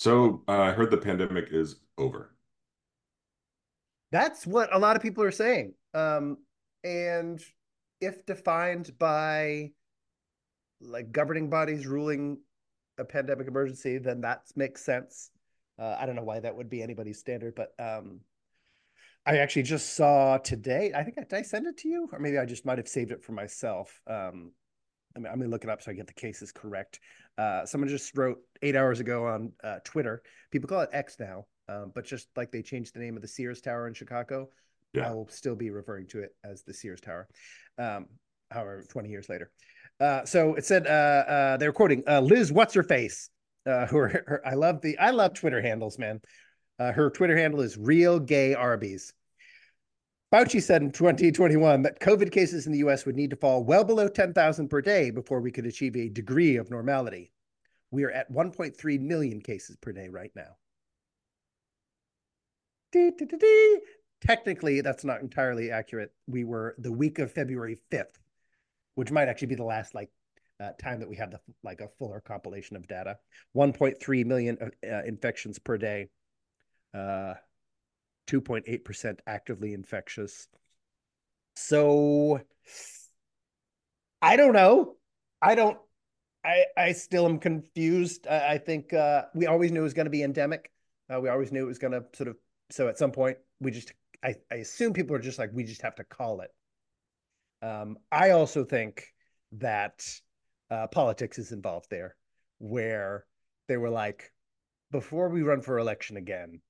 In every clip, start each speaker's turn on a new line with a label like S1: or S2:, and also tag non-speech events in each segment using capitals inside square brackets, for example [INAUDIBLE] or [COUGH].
S1: So uh, I heard the pandemic is over.
S2: That's what a lot of people are saying. Um, and if defined by like governing bodies ruling a pandemic emergency, then that makes sense. Uh, I don't know why that would be anybody's standard, but um, I actually just saw today. I think I, did I send it to you, or maybe I just might have saved it for myself. Um, I mean, I'm gonna look it up so I get the cases correct. Uh, someone just wrote eight hours ago on uh, Twitter. People call it X now, um, but just like they changed the name of the Sears Tower in Chicago, yeah. I will still be referring to it as the Sears Tower. Um, however, 20 years later. Uh, so it said uh, uh, they were quoting uh, Liz What's Her Face, [LAUGHS] who are her, I love the I love Twitter handles, man. her Twitter handle is Real Gay Arby's. Fauci said in 2021 that COVID cases in the US would need to fall well below 10,000 per day before we could achieve a degree of normality. We are at 1.3 million cases per day right now. Dee, dee, dee, Technically, that's not entirely accurate. We were the week of February 5th, which might actually be the last like uh, time that we have the like a fuller compilation of data. 1.3 million uh, uh infections per day. Uh, 2.8% actively infectious. So I don't know. I don't I I still am confused. I, I think uh, we always knew it was going to be endemic. Uh, we always knew it was going to sort of so at some point we just I, I assume people are just like we just have to call it. Um, I also think that uh, politics is involved there, where they were like, before we run for election again,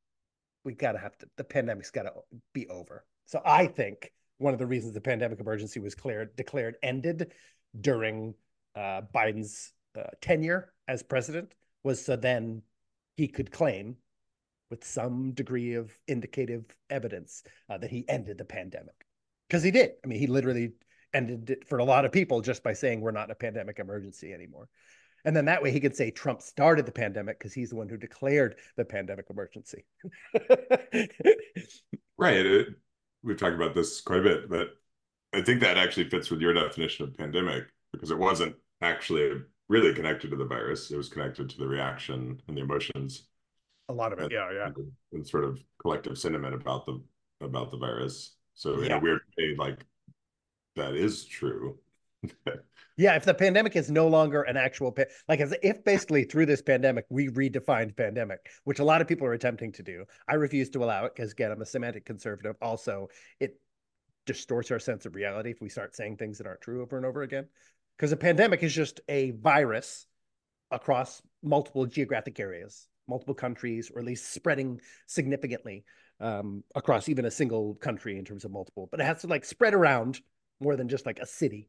S2: we gotta have to the pandemic's gotta be over. So I think one of the reasons the pandemic emergency was cleared declared ended during uh, Biden's uh, tenure as president was so then he could claim with some degree of indicative evidence uh, that he ended the pandemic because he did. I mean, he literally ended it for a lot of people just by saying we're not in a pandemic emergency anymore. And then that way he could say Trump started the pandemic because he's the one who declared the pandemic emergency. [LAUGHS]
S1: right. It, we've talked about this quite a bit, but I think that actually fits with your definition of pandemic because it wasn't actually really connected to the virus. It was connected to the reaction and the emotions.
S2: A lot of it,
S1: and,
S2: yeah, yeah.
S1: And sort of collective sentiment about the about the virus. So yeah. in a weird way, like that is true.
S2: Yeah, if the pandemic is no longer an actual pa- like as if basically through this pandemic we redefined pandemic, which a lot of people are attempting to do. I refuse to allow it because again, I'm a semantic conservative. Also, it distorts our sense of reality if we start saying things that aren't true over and over again. Because a pandemic is just a virus across multiple geographic areas, multiple countries, or at least spreading significantly um, across even a single country in terms of multiple. But it has to like spread around more than just like a city.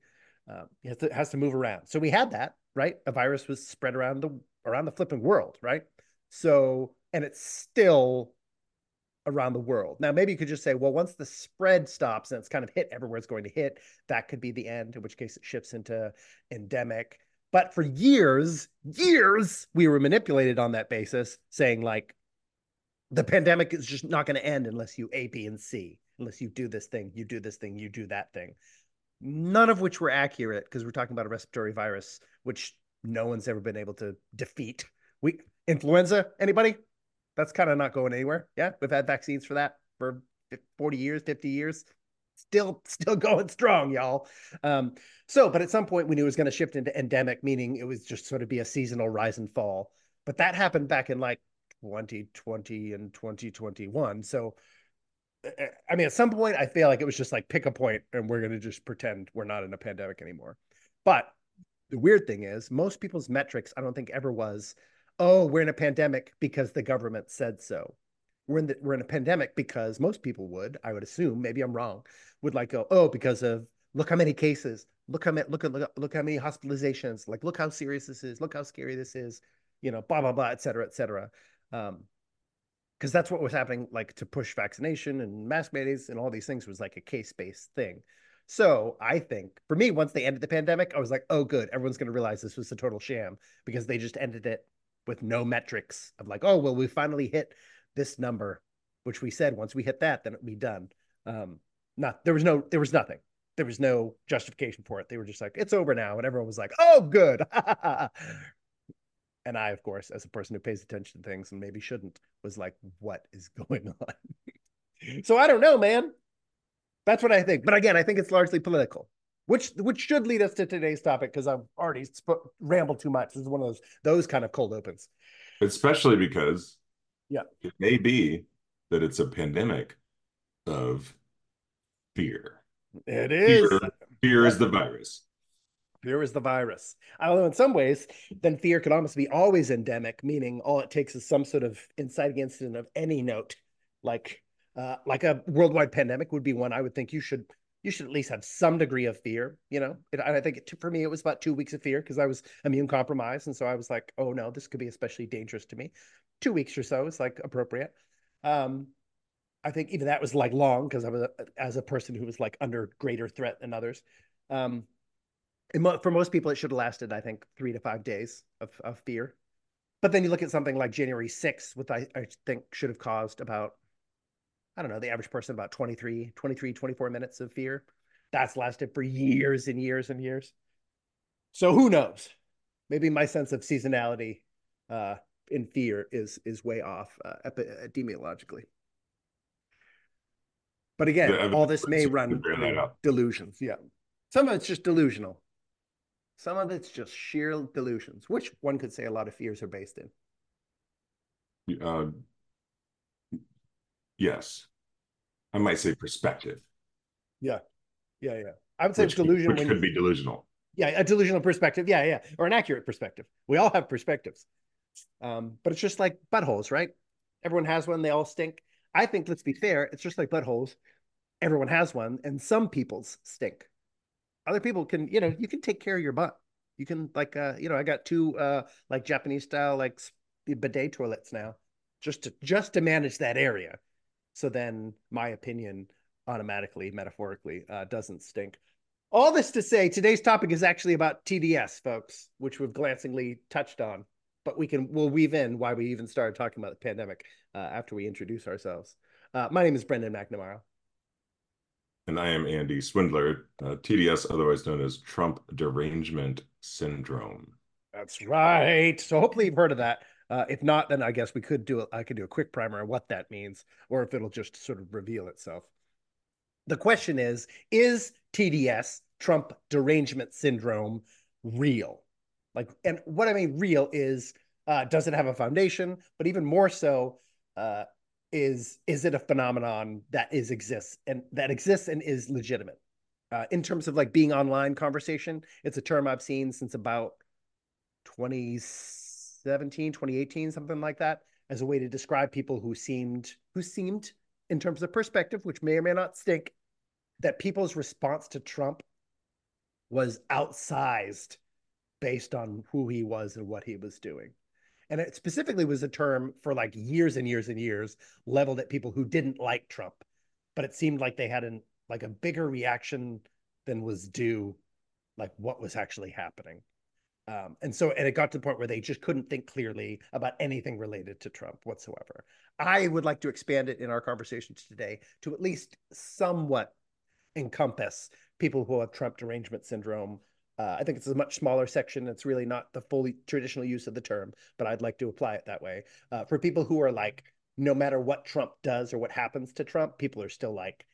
S2: Uh, has to, has to move around. So we had that, right? A virus was spread around the around the flipping world, right? So and it's still around the world. Now, maybe you could just say, well, once the spread stops and it's kind of hit everywhere it's going to hit, that could be the end, in which case it shifts into endemic. But for years, years, we were manipulated on that basis, saying like the pandemic is just not going to end unless you A, B, and C, unless you do this thing, you do this thing, you do that thing none of which were accurate because we're talking about a respiratory virus, which no one's ever been able to defeat. We influenza, anybody? That's kind of not going anywhere. Yeah, we've had vaccines for that for 40 years, 50 years. Still, still [LAUGHS] going strong, y'all. Um, so, but at some point we knew it was going to shift into endemic, meaning it was just sort of be a seasonal rise and fall. But that happened back in like 2020 and 2021. So I mean, at some point, I feel like it was just like pick a point and we're going to just pretend we're not in a pandemic anymore. But the weird thing is, most people's metrics, I don't think ever was, oh, we're in a pandemic because the government said so. We're in the, we're in a pandemic because most people would, I would assume, maybe I'm wrong, would like go, oh, because of look how many cases, look how many, look at look, look how many hospitalizations, like look how serious this is, look how scary this is, you know, blah blah blah, et cetera, et cetera. Um, because that's what was happening like to push vaccination and mask mandates and all these things was like a case-based thing. So i think for me once they ended the pandemic i was like oh good. Everyone's going to realize this was a total sham because they just ended it with no metrics of like oh well we finally hit this number which we said once we hit that then it'd be done. Um not there was no there was nothing. There was no justification for it. They were just like it's over now and everyone was like oh good [LAUGHS] And I, of course, as a person who pays attention to things and maybe shouldn't, was like, what is [LAUGHS] going on? so I don't know, man. That's what I think. But again, I think it's largely political, which which should lead us to today's topic because I've already sp- rambled too much. This is one of those those kind of cold opens.
S1: Especially because
S2: yeah,
S1: it may be that it's a pandemic of fear.
S2: It is.
S1: Fear, fear is the virus.
S2: Fear is the virus. Although in some ways, then fear could almost be always endemic, meaning all it takes is some sort of inciting incident of any note, like uh, like a worldwide pandemic would be one I would think you should you should at least have some degree of fear. You know, it, I think it, for me it was about two weeks of fear because I was immune compromised, and so I was like, oh no, this could be especially dangerous to me. Two weeks or so is like appropriate. Um, I think even that was like long because I was a, as a person who was like under greater threat than others. Um, for most people, it should have lasted, I think, three to five days of, of fear. But then you look at something like January 6th, which I, I think should have caused about, I don't know, the average person about 23, 23, 24 minutes of fear. That's lasted for years and years and years. So who knows? Maybe my sense of seasonality uh, in fear is is way off uh, epidemiologically. But again, all this may run delusions. Yeah. Some of it's just delusional. Some of it's just sheer delusions, which one could say a lot of fears are based
S1: in. Uh, yes. I might say perspective.
S2: Yeah. Yeah. Yeah. I would say
S1: which
S2: delusion.
S1: Which could be delusional.
S2: Yeah. A delusional perspective. Yeah. Yeah. Or an accurate perspective. We all have perspectives. Um, but it's just like buttholes, right? Everyone has one. They all stink. I think, let's be fair, it's just like buttholes. Everyone has one, and some people's stink other people can, you know, you can take care of your butt. You can like, uh, you know, I got two uh like Japanese style like bidet toilets now, just to just to manage that area. So then my opinion automatically, metaphorically, uh, doesn't stink. All this to say, today's topic is actually about TDS, folks, which we've glancingly touched on, but we can we'll weave in why we even started talking about the pandemic uh, after we introduce ourselves. Uh, my name is Brendan McNamara.
S1: And I am Andy Swindler, uh, TDS, otherwise known as Trump Derangement Syndrome.
S2: That's right. So hopefully you've heard of that. Uh, if not, then I guess we could do I could do a quick primer on what that means, or if it'll just sort of reveal itself. The question is: Is TDS Trump Derangement Syndrome real? Like, and what I mean real is, uh, does it have a foundation? But even more so, uh, is is it a phenomenon that is exists and that exists and is legitimate? Uh, in terms of like being online conversation it's a term i've seen since about 2017 2018 something like that as a way to describe people who seemed who seemed in terms of perspective which may or may not stink that people's response to trump was outsized based on who he was and what he was doing and it specifically was a term for like years and years and years leveled at people who didn't like Trump, but it seemed like they had an like a bigger reaction than was due, like what was actually happening. Um, and so, and it got to the point where they just couldn't think clearly about anything related to Trump whatsoever. I would like to expand it in our conversation today to at least somewhat encompass people who have Trump derangement syndrome uh, I think it's a much smaller section. It's really not the fully traditional use of the term, but I'd like to apply it that way. Uh, for people who are like, no matter what Trump does or what happens to Trump, people are still like,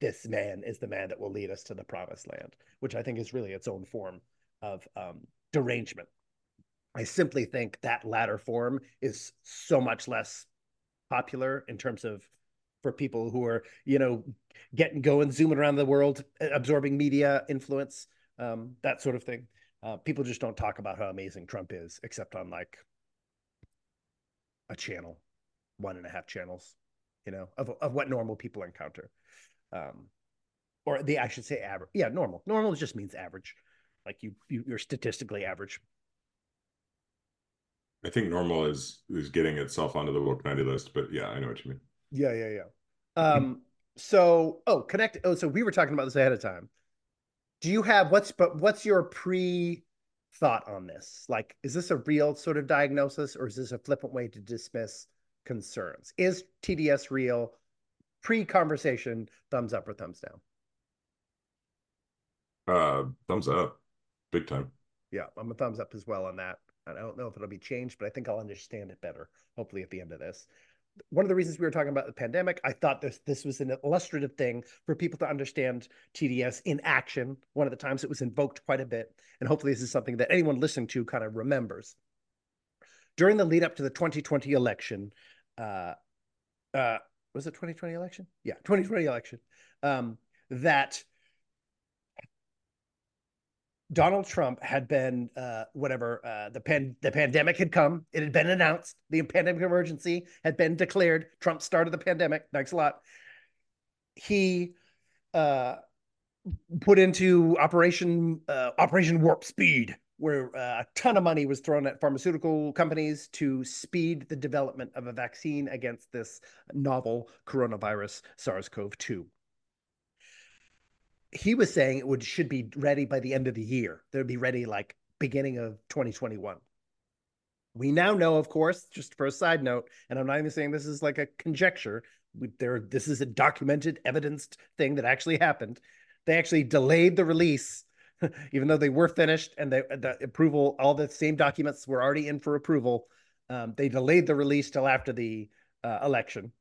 S2: this man is the man that will lead us to the promised land, which I think is really its own form of um, derangement. I simply think that latter form is so much less popular in terms of for people who are, you know, getting going, zooming around the world, absorbing media influence um, that sort of thing. Uh, people just don't talk about how amazing Trump is, except on like a channel, one and a half channels, you know, of of what normal people encounter, um, or the I should say average. Yeah, normal. Normal just means average, like you, you you're statistically average.
S1: I think normal is is getting itself onto the woke ninety list, but yeah, I know what you mean.
S2: Yeah, yeah, yeah. Um, so oh, connect. Oh, so we were talking about this ahead of time do you have what's but what's your pre thought on this? Like, is this a real sort of diagnosis or is this a flippant way to dismiss concerns? Is TDS real? Pre conversation, thumbs up or thumbs down?
S1: Uh, thumbs up, big time.
S2: Yeah, I'm a thumbs up as well on that. I don't know if it'll be changed, but I think I'll understand it better, hopefully, at the end of this. One of the reasons we were talking about the pandemic, I thought this this was an illustrative thing for people to understand TDS in action. One of the times it was invoked quite a bit, and hopefully this is something that anyone listening to kind of remembers. During the lead up to the 2020 election, uh, uh, was it 2020 election? Yeah, 2020 election. Um, that Donald Trump had been uh, whatever uh, the pan the pandemic had come. It had been announced. The pandemic emergency had been declared. Trump started the pandemic. Thanks a lot. He uh, put into Operation uh, Operation Warp Speed, where uh, a ton of money was thrown at pharmaceutical companies to speed the development of a vaccine against this novel coronavirus, SARS-CoV-2 he was saying it would should be ready by the end of the year. They'd be ready like beginning of 2021. We now know, of course, just for a side note, and I'm not even saying this is like a conjecture. We, there, this is a documented, evidenced thing that actually happened. They actually delayed the release, [LAUGHS] even though they were finished and they, the approval, all the same documents were already in for approval. Um, they delayed the release till after the uh, election.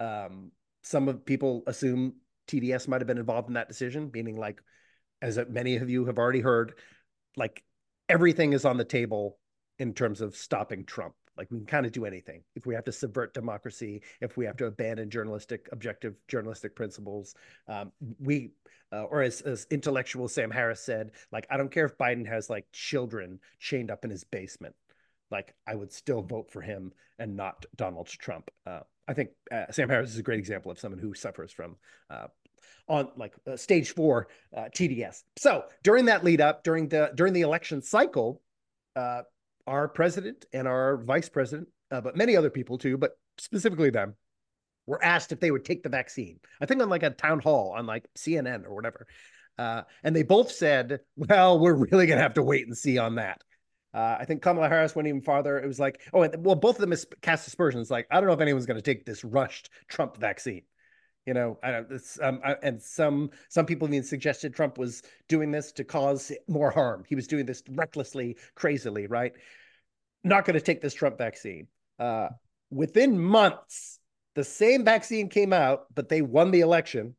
S2: Um, some of people assume TDS might have been involved in that decision, meaning like, as many of you have already heard, like everything is on the table in terms of stopping Trump. Like we can kind of do anything if we have to subvert democracy, if we have to abandon journalistic, objective journalistic principles. Um, we, uh, or as, as intellectual Sam Harris said, like I don't care if Biden has like children chained up in his basement, like I would still vote for him and not Donald Trump. Uh, I think uh, Sam Harris is a great example of someone who suffers from uh, on like uh, stage four uh, TDS. So during that lead up, during the during the election cycle, uh, our president and our vice president, uh, but many other people too, but specifically them, were asked if they would take the vaccine. I think on like a town hall on like CNN or whatever, uh, and they both said, "Well, we're really gonna have to wait and see on that." Uh, I think Kamala Harris went even farther. It was like, oh, well, both of them cast aspersions. Like, I don't know if anyone's going to take this rushed Trump vaccine. You know, I don't. It's, um, I, and some some people even suggested Trump was doing this to cause more harm. He was doing this recklessly, crazily, right? Not going to take this Trump vaccine. Uh, within months, the same vaccine came out, but they won the election.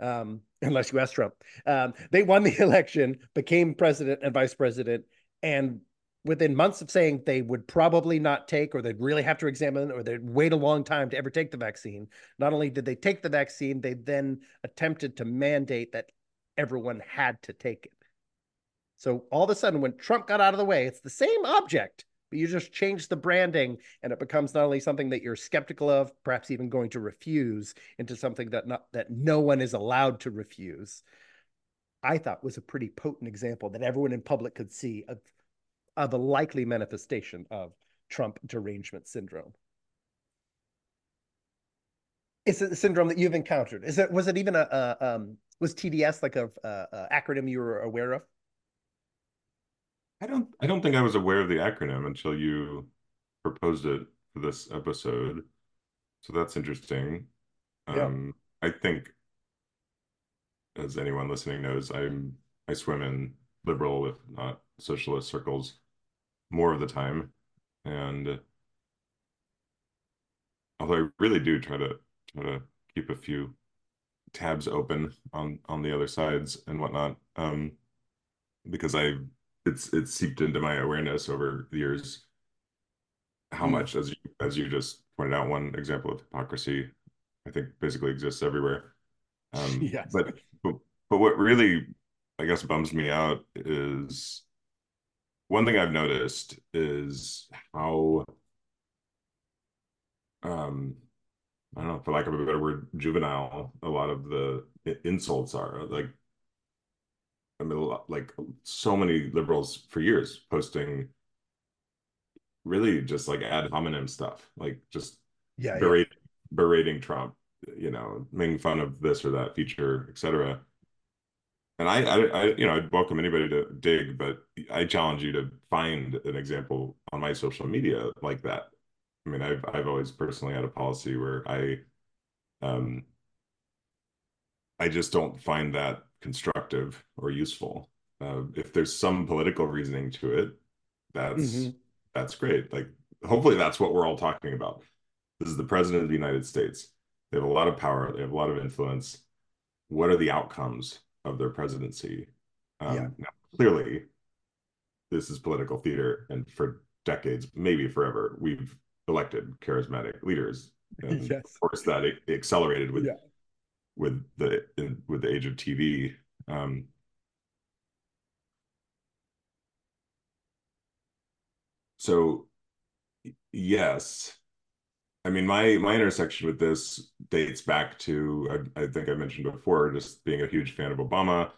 S2: Um, [LAUGHS] unless you ask Trump, um, they won the [LAUGHS] election, became president and vice president, and within months of saying they would probably not take or they'd really have to examine or they'd wait a long time to ever take the vaccine not only did they take the vaccine they then attempted to mandate that everyone had to take it. So all of a sudden when trump got out of the way it's the same object but you just change the branding and it becomes not only something that you're skeptical of perhaps even going to refuse into something that not that no one is allowed to refuse. I thought was a pretty potent example that everyone in public could see of of a likely manifestation of Trump derangement syndrome. Is it a syndrome that you've encountered? Is it was it even a, a um, was TDS like a, a, acronym you were aware of?
S1: I don't I don't think I was aware of the acronym until you proposed it for this episode. So that's interesting.
S2: Yeah.
S1: Um, I think, as anyone listening knows, I'm I swim in liberal, if not socialist circles more of the time. And although I really do try to try to keep a few tabs open on on the other sides and whatnot, um, because I it's it's seeped into my awareness over the years how hmm. much as you as you just pointed out one example of hypocrisy I think basically exists everywhere. [LAUGHS] Um,
S2: yes.
S1: but, but but what really I guess bums me out is one thing I've noticed is how um I don't know, for lack of a better word, juvenile a lot of the insults are. Like I mean like so many liberals for years posting really just like ad hominem stuff, like just
S2: yeah,
S1: berate, yeah. berating Trump, you know, making fun of this or that feature, etc and I, I, I, you know, I'd welcome anybody to dig, but I challenge you to find an example on my social media like that. I mean, I've, I've always personally had a policy where I, um, I just don't find that constructive or useful. Uh, if there's some political reasoning to it, that's mm-hmm. that's great. Like hopefully that's what we're all talking about. This is the president of the United States. They have a lot of power. They have a lot of influence. What are the outcomes of their presidency? Um, yeah. Now, clearly, this is political theater, and for decades, maybe forever, we've elected charismatic leaders. [LAUGHS] And yes. Of course, that it accelerated with yeah. with the in, with the age of TV. Um, so, yes, I mean, my my intersection with this dates back to I, I, think I mentioned before, just being a huge fan of Obama,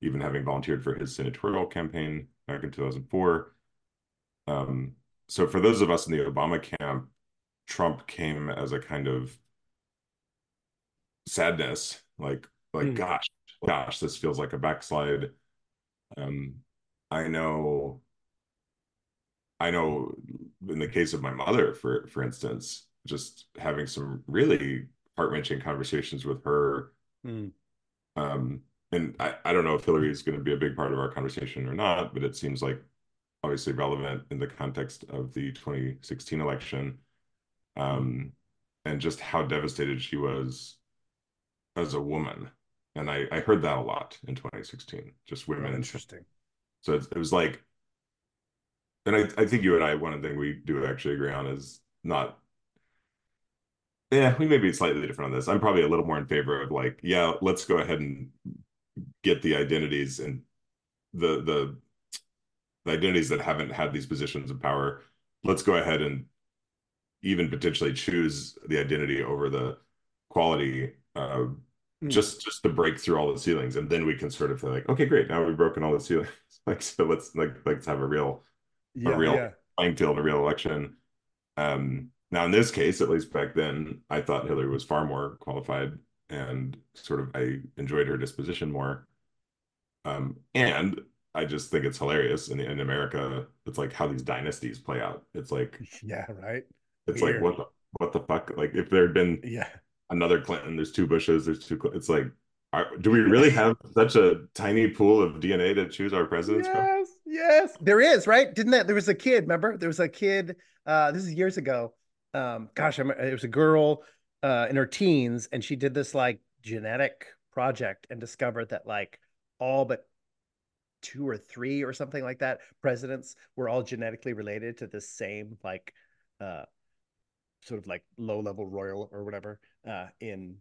S1: even having volunteered for his senatorial campaign back in 2004. Um, so for those of us in the Obama camp, Trump came as a kind of sadness, like like mm. gosh, gosh, this feels like a backslide. Um, I know I know in the case of my mother, for for instance, just having some really heart wrenching conversations with her. Mm. Um, and I, I don't know if Hillary is going to be a big part of our conversation or not, but it seems like obviously relevant in the context of the 2016 election. Um, and just how devastated she was as a woman. And I, I heard that a lot in 2016, just women.
S2: Oh, interesting.
S1: So it, it was like, and I, I think you and I, one thing we do actually agree on is not yeah, we may be slightly different on this. I'm probably a little more in favor of like, yeah, let's go ahead and get the identities and the the, the identities that haven't had these positions of power. Let's go ahead and even potentially choose the identity over the quality uh, mm. just just to break through all the ceilings and then we can sort of feel like okay great now we've broken all the ceilings [LAUGHS] like so let's like let's have a real yeah, a real yeah. playing field a real election um now, in this case, at least back then, I thought Hillary was far more qualified and sort of I enjoyed her disposition more. Um, and I just think it's hilarious in, in America. It's like how these dynasties play out. It's like, [LAUGHS]
S2: yeah, right.
S1: It's Weird. like, what the, what the fuck? Like, if there had been
S2: yeah
S1: another Clinton, there's two Bushes, there's two, it's like, are, do we [LAUGHS] really have such a tiny pool of DNA to choose our presidents
S2: yes, from? Yes, there is, right? Didn't that? There was a kid, remember? There was a kid, uh, this is years ago um, gosh, I'm, it was a girl uh, in her teens, and she did this like genetic project and discovered that like all but two or three or something like that presidents were all genetically related to the same like uh sort of like low level royal or whatever uh in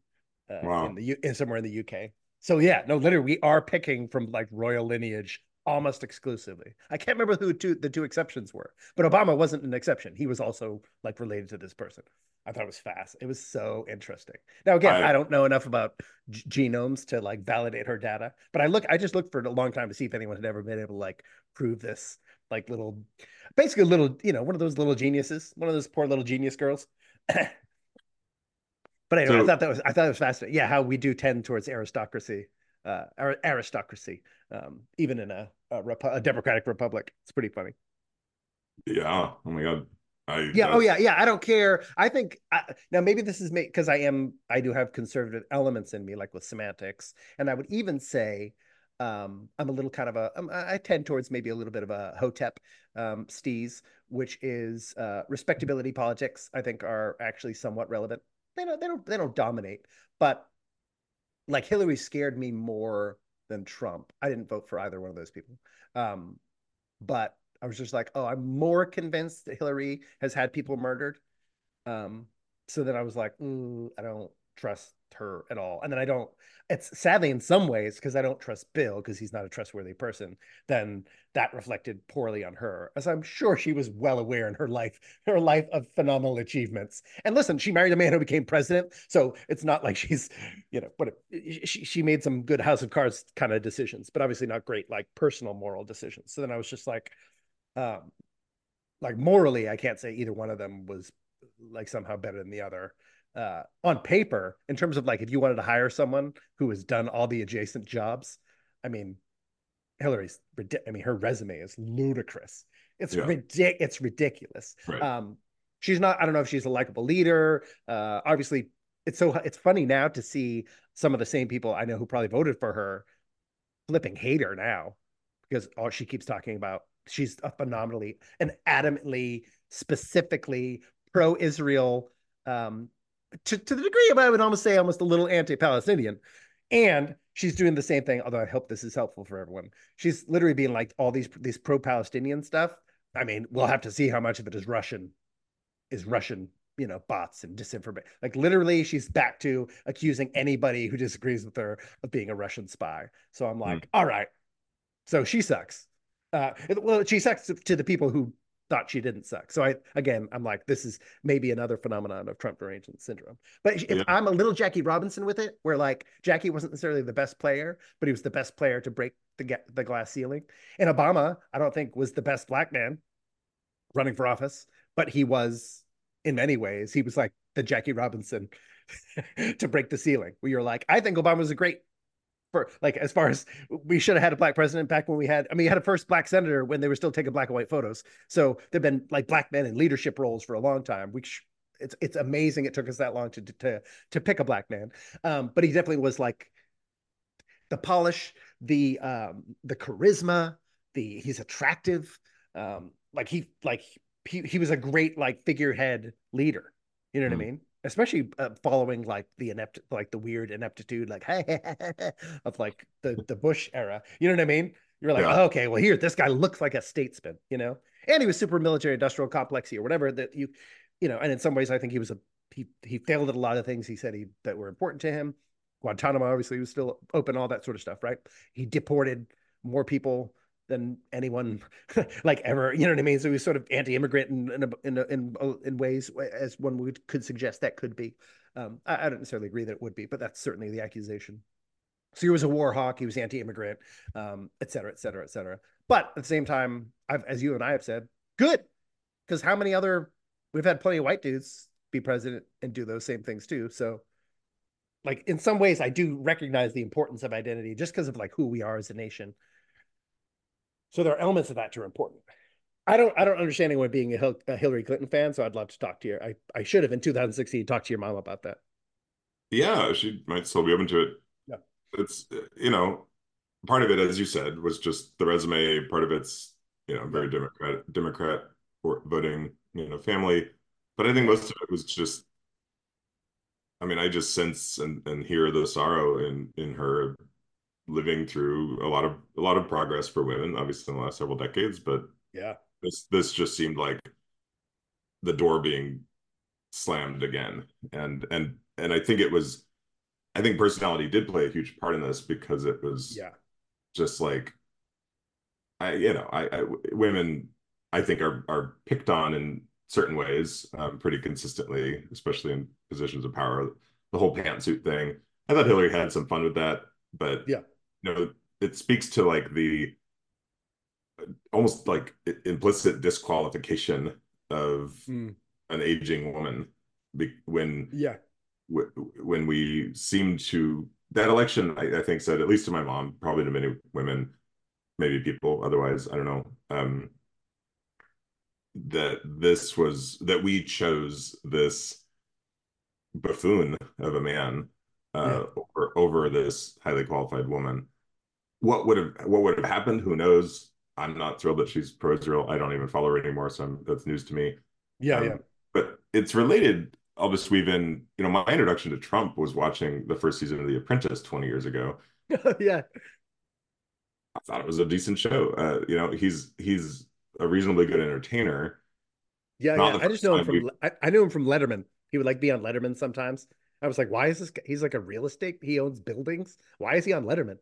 S2: uh wow. in the U in somewhere in the UK. So yeah, no, literally we are picking from like royal lineage almost exclusively. I can't remember who two, the two exceptions were, but Obama wasn't an exception. He was also like related to this person. I thought it was fast. It was so interesting. Now, again, I, I don't know enough about g- genomes to like validate her data, but I look, I just looked for a long time to see if anyone had ever been able to like prove this, like little, basically a little, you know, one of those little geniuses, one of those poor little genius girls. [LAUGHS] but anyway, so, I thought that was, I thought it was fascinating. Yeah, how we do tend towards aristocracy uh, aristocracy, um, even in a, a, a, democratic republic. It's pretty funny.
S1: Yeah. Oh my god. I,
S2: yeah. Oh yeah. Yeah. I don't care. I think I, now maybe this is me because I am. I do have conservative elements in me, like with semantics, and I would even say. Um, I'm a little kind of a. Um, I tend towards maybe a little bit of a hotep um, steez, which is uh, respectability politics. I think are actually somewhat relevant. They don't. They don't. They don't dominate, but like Hillary scared me more than Trump. I didn't vote for either one of those people. Um, but I was just like, oh, I'm more convinced that Hillary has had people murdered. Um, so then I was like, I don't trust her at all. And then I don't, it's sadly in some ways, because I don't trust Bill because he's not a trustworthy person, then that reflected poorly on her, as I'm sure she was well aware in her life, her life of phenomenal achievements. And listen, she married a man who became president. So it's not like she's, you know, what she, she made some good house of cards kind of decisions, but obviously not great, like personal moral decisions. So then I was just like, um, like morally, I can't say either one of them was like somehow better than the other uh, on paper, in terms of like if you wanted to hire someone who has done all the adjacent jobs, I mean, Hillary's, I mean, her resume is ludicrous. It's yeah. ridic- It's ridiculous. Right. Um, she's not. I don't know if she's a likable leader. Uh, obviously, it's so it's funny now to see some of the same people I know who probably voted for her flipping hate her now because all she keeps talking about she's a phenomenally and adamantly, specifically pro-Israel, um, to to the degree of I would almost say almost a little anti-Palestinian, and she's doing the same thing. Although I hope this is helpful for everyone. She's literally being like all these these pro-Palestinian stuff. I mean, we'll have to see how much of it is Russian, is Russian you know bots and disinformation like literally she's back to accusing anybody who disagrees with her of being a russian spy so i'm like mm. all right so she sucks uh well she sucks to the people who thought she didn't suck so i again i'm like this is maybe another phenomenon of trump derangement syndrome but if yeah. i'm a little jackie robinson with it where like jackie wasn't necessarily the best player but he was the best player to break the the glass ceiling and obama i don't think was the best black man running for office but he was in many ways. He was like the Jackie Robinson [LAUGHS] to break the ceiling. Where you're like, I think Obama was a great for like as far as we should have had a black president back when we had. I mean, you had a first black senator when they were still taking black and white photos. So there've been like black men in leadership roles for a long time. Which it's it's amazing it took us that long to to to pick a black man. Um, but he definitely was like the polish, the um, the charisma, the he's attractive. Um, like he like he, he was a great like figurehead leader. You know what mm. I mean? Especially uh, following like the inept, like the weird ineptitude, like of like the the Bush era. You know what I mean? You're like, yeah. oh, okay, well here, this guy looks like a statesman, you know, and he was super military industrial complexy or whatever that you, you know, and in some ways, I think he was a he he failed at a lot of things he said he that were important to him. Guantanamo obviously was still open, all that sort of stuff, right? He deported more people than anyone [LAUGHS] like ever. You know what I mean? So he's sort of anti-immigrant in in in in, in ways as one would could suggest that could be. Um, I, I, don't necessarily agree that it would be, but that's certainly the accusation. So he was a war hawk. He was anti-immigrant, um, et cetera, et cetera, et cetera. But at the same time, I've, as you and I have said, good, because how many other we've had plenty of white dudes be president and do those same things too. So like in some ways, I do recognize the importance of identity just because of like who we are as a nation so there are elements of that that are important. I don't I don't understand anyone being a, Hil- a Hillary Clinton fan, so I'd love to talk to you. I, I should have in 2016 talked to your mom about that.
S1: Yeah, she might still be open to it.
S2: Yeah.
S1: It's you know, part of it, as you said, was just the resume. Part of it's you know very Democrat Democrat voting you know family, but I think most of it was just. I mean, I just sense and, and hear the sorrow in in her living through a lot of a lot of progress for women, obviously in the last several decades. But
S2: yeah,
S1: this this just seemed like the door being slammed again, and and and I think it was, I think personality did play a huge part in this because it was
S2: yeah,
S1: just like I you know I, I women I think are are picked on in certain ways um, pretty consistently, especially in positions of power. The whole pantsuit thing. I thought Hillary had some fun with that, but
S2: yeah,
S1: you know it speaks to like the almost like implicit disqualification of mm. an aging woman when
S2: yeah
S1: when we seem to that election I, I, think said at least to my mom probably to many women maybe people otherwise i don't know um that this was that we chose this buffoon of a man uh yeah. over over this highly qualified woman what would have what would have happened? Who knows? I'm not thrilled that she's pro-Israel. I don't even follow her anymore, so I'm, that's news to me.
S2: Yeah, um, yeah.
S1: But it's related. I'll just weave in. You know, my introduction to Trump was watching the first season of The Apprentice 20 years ago. [LAUGHS]
S2: yeah,
S1: I thought it was a decent show. Uh, you know, he's he's a reasonably good entertainer.
S2: Yeah, yeah. I just know him from I, I knew him from Letterman. He would like be on Letterman sometimes. I was like, why is this? Guy? He's like a real estate. He owns buildings. Why is he on Letterman?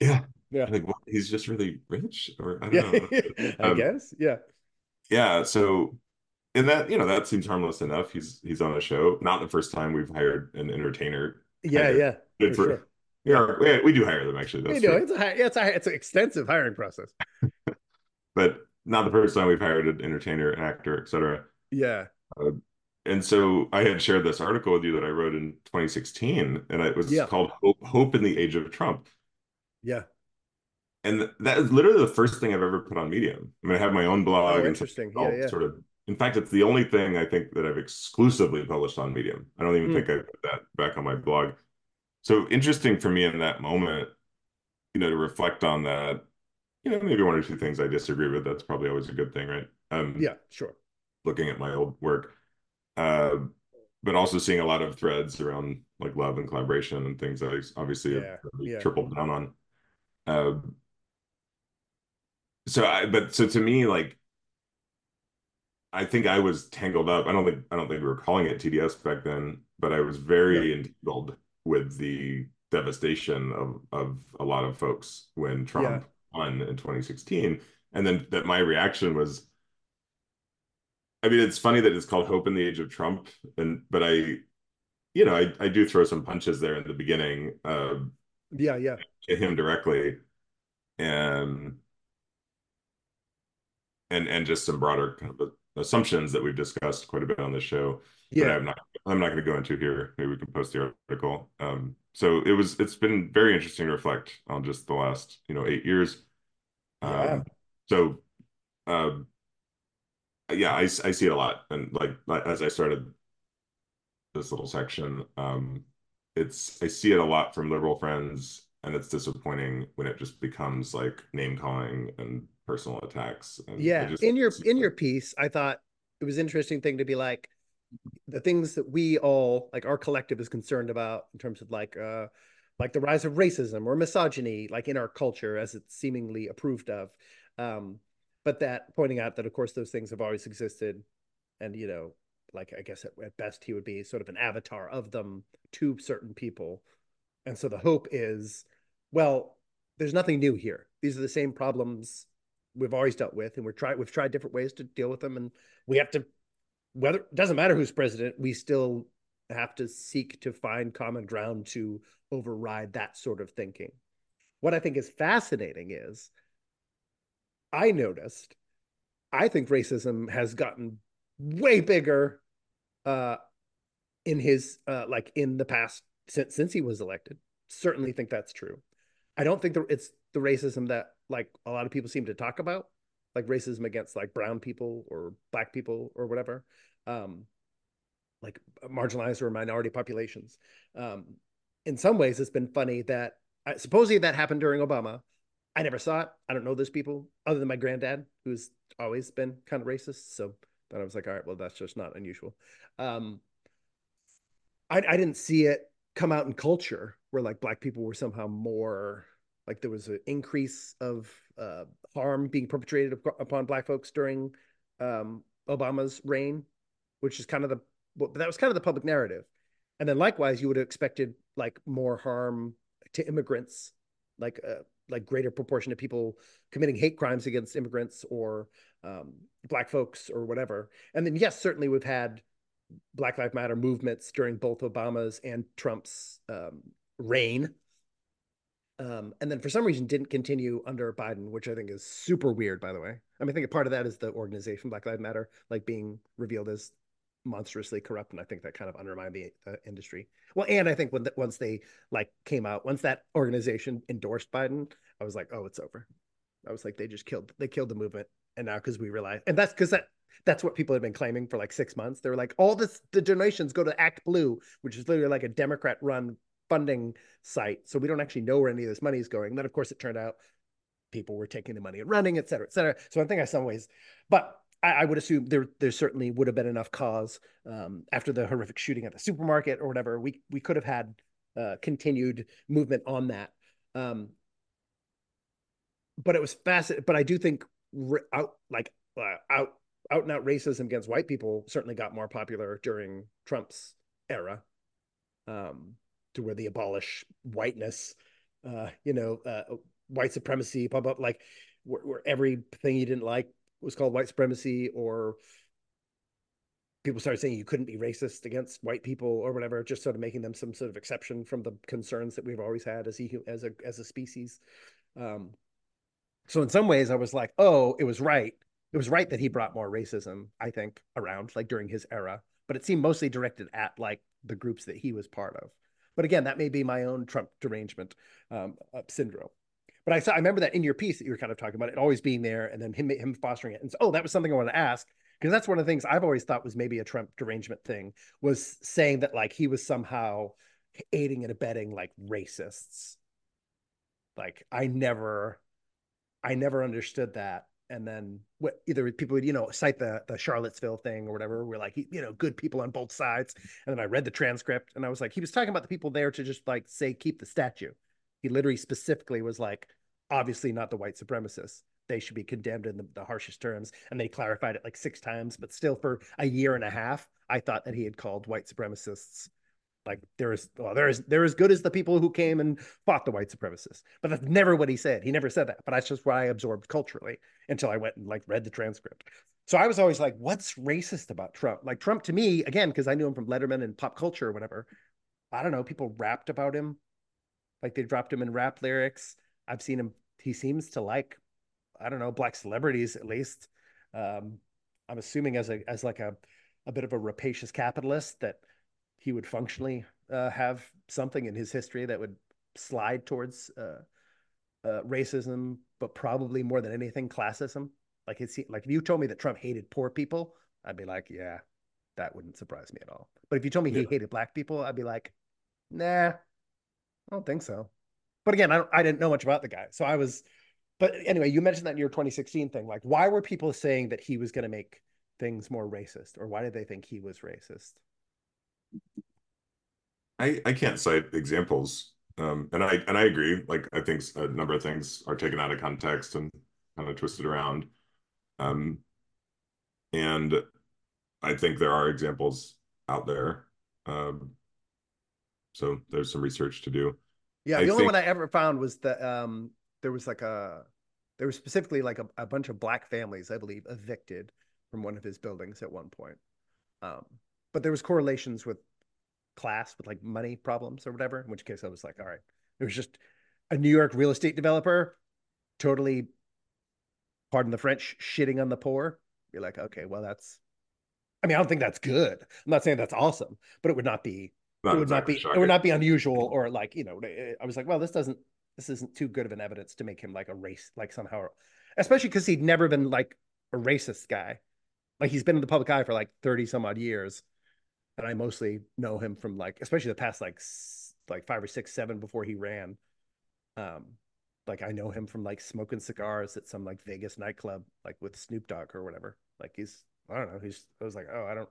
S1: Yeah, yeah. Like, well, he's just really rich, or I don't yeah.
S2: know. [LAUGHS] I um, guess. Yeah.
S1: Yeah. So, and that you know that seems harmless enough. He's he's on a show. Not the first time we've hired an entertainer.
S2: Yeah, yeah.
S1: Good for, for sure. Yeah, we, we do hire them actually.
S2: That's we do. It's a yeah, it's a it's an extensive hiring process. [LAUGHS]
S1: but not the first time we've hired an entertainer, an actor, etc.
S2: Yeah.
S1: Uh, and so I had shared this article with you that I wrote in 2016, and it was yeah. called Hope, Hope in the Age of Trump.
S2: Yeah.
S1: And that is literally the first thing I've ever put on Medium. I mean, I have my own blog.
S2: Oh, interesting. Yeah, yeah.
S1: Sort of. In fact, it's the only thing I think that I've exclusively published on Medium. I don't even mm. think I put that back on my blog. So interesting for me in that moment, you know, to reflect on that you know, maybe one or two things I disagree with. That's probably always a good thing, right?
S2: Um, yeah, sure.
S1: Looking at my old work, uh, but also seeing a lot of threads around like love and collaboration and things that I obviously yeah, yeah. tripled down on. Uh, so I, but so to me, like, I think I was tangled up. I don't think I don't think we were calling it TDS back then, but I was very yeah. entangled with the devastation of of a lot of folks when Trump yeah. won in 2016, and then that my reaction was. I mean, it's funny that it's called Hope in the Age of Trump, and but I, you know, I I do throw some punches there in the beginning. Uh,
S2: yeah, yeah.
S1: At him directly, and and and just some broader kind of assumptions that we've discussed quite a bit on this show. Yeah, I'm not I'm not going to go into here. Maybe we can post the article. Um, so it was it's been very interesting to reflect on just the last you know eight years. Yeah. Um, so, um, yeah, I I see it a lot, and like as I started this little section, um, it's I see it a lot from liberal friends, and it's disappointing when it just becomes like name calling and personal attacks.
S2: yeah,
S1: just,
S2: in your in your piece, I thought it was interesting thing to be like the things that we all like our collective is concerned about in terms of like uh like the rise of racism or misogyny like in our culture as it's seemingly approved of um but that pointing out that of course those things have always existed and you know like i guess at, at best he would be sort of an avatar of them to certain people and so the hope is well there's nothing new here these are the same problems we've always dealt with, and we're trying we've tried different ways to deal with them, and we have to whether it doesn't matter who's president, we still have to seek to find common ground to override that sort of thinking. What I think is fascinating is I noticed I think racism has gotten way bigger uh in his uh like in the past since since he was elected. Certainly think that's true. I don't think that it's the racism that like a lot of people seem to talk about, like racism against like brown people or black people or whatever, um, like marginalized or minority populations. Um, in some ways, it's been funny that I, supposedly that happened during Obama. I never saw it. I don't know those people other than my granddad, who's always been kind of racist. So then I was like, all right, well, that's just not unusual. Um, I, I didn't see it come out in culture where like black people were somehow more like there was an increase of uh, harm being perpetrated upon black folks during um, Obama's reign, which is kind of the well, that was kind of the public narrative. And then likewise, you would have expected like more harm to immigrants, like uh, like greater proportion of people committing hate crimes against immigrants or um, black folks or whatever. And then yes, certainly we've had Black Lives Matter movements during both Obama's and Trump's um, reign um, and then for some reason didn't continue under Biden, which I think is super weird, by the way. I mean, I think a part of that is the organization Black Lives Matter, like being revealed as monstrously corrupt, and I think that kind of undermined the uh, industry. Well, and I think when the, once they like came out, once that organization endorsed Biden, I was like, oh, it's over. I was like, they just killed, they killed the movement, and now because we realize, and that's because that that's what people have been claiming for like six months. They were like, all this the donations go to Act Blue, which is literally like a Democrat run funding site. So we don't actually know where any of this money is going. And then, of course, it turned out people were taking the money and running, et cetera, et cetera. So I think in some ways, but I, I would assume there there certainly would have been enough cause um, after the horrific shooting at the supermarket or whatever. We we could have had uh, continued movement on that. Um, but it was fascinating. But I do think out like uh, out out and out racism against white people certainly got more popular during Trump's era. Um, to where they abolish whiteness, uh, you know, uh, white supremacy, blah, blah, like where, where everything you didn't like was called white supremacy or people started saying you couldn't be racist against white people or whatever, just sort of making them some sort of exception from the concerns that we've always had as a as a as a species. Um, so in some ways, I was like, oh, it was right. It was right that he brought more racism, I think, around like during his era, but it seemed mostly directed at like the groups that he was part of. But again, that may be my own Trump derangement um, uh, syndrome. But I saw, I remember that in your piece that you were kind of talking about it always being there and then him him fostering it. And so, oh, that was something I wanted to ask because that's one of the things I've always thought was maybe a Trump derangement thing was saying that like he was somehow aiding and abetting like racists. Like I never, I never understood that. And then what either people would, you know, cite the the Charlottesville thing or whatever. We're like, you know, good people on both sides. And then I read the transcript and I was like, he was talking about the people there to just like say keep the statue. He literally specifically was like, obviously not the white supremacists. They should be condemned in the, the harshest terms. And they clarified it like six times, but still for a year and a half, I thought that he had called white supremacists like there is well, there is they're as good as the people who came and fought the white supremacists. But that's never what he said. He never said that. But that's just what I absorbed culturally until I went and like read the transcript. So I was always like, what's racist about Trump? Like Trump to me, again, because I knew him from Letterman and pop culture or whatever. I don't know, people rapped about him. Like they dropped him in rap lyrics. I've seen him, he seems to like, I don't know, black celebrities at least. Um, I'm assuming as a as like a a bit of a rapacious capitalist that he would functionally uh, have something in his history that would slide towards uh, uh, racism, but probably more than anything, classism. Like it's like if you told me that Trump hated poor people, I'd be like, yeah, that wouldn't surprise me at all. But if you told me yeah. he hated black people, I'd be like, nah, I don't think so. But again, I, I didn't know much about the guy, so I was. But anyway, you mentioned that in your 2016 thing. Like, why were people saying that he was going to make things more racist, or why did they think he was racist?
S1: I I can't cite examples, um, and I and I agree. Like I think a number of things are taken out of context and kind of twisted around, um, and I think there are examples out there. Um, so there's some research to do.
S2: Yeah, the I only think... one I ever found was that um, there was like a there was specifically like a, a bunch of black families, I believe, evicted from one of his buildings at one point. Um, but there was correlations with class with like money problems or whatever in which case i was like all right. It was just a new york real estate developer totally pardon the french shitting on the poor. You're like okay well that's i mean i don't think that's good. I'm not saying that's awesome but it would not be not it would exactly not be shocking. it would not be unusual or like you know i was like well this doesn't this isn't too good of an evidence to make him like a race like somehow especially because he'd never been like a racist guy. Like he's been in the public eye for like 30 some odd years and I mostly know him from like, especially the past like like five or six, seven before he ran. Um, like I know him from like smoking cigars at some like Vegas nightclub, like with Snoop Dogg or whatever. Like he's, I don't know. He's, I was like, oh, I don't,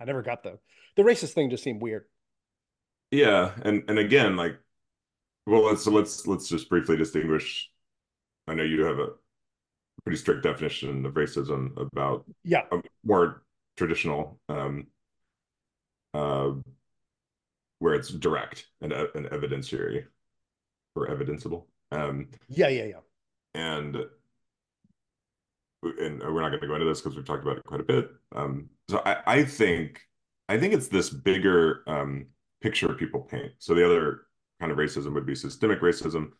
S2: I never got the, the racist thing just seemed weird.
S1: Yeah, and and again, like, well, let's so let's let's just briefly distinguish. I know you have a pretty strict definition of racism about
S2: yeah
S1: more traditional um uh, where it's direct and, uh, and evidentiary or evidenceable. Um,
S2: yeah, yeah, yeah.
S1: And and we're not going to go into this because we've talked about it quite a bit. Um, so I, I think I think it's this bigger um, picture people paint. So the other kind of racism would be systemic racism,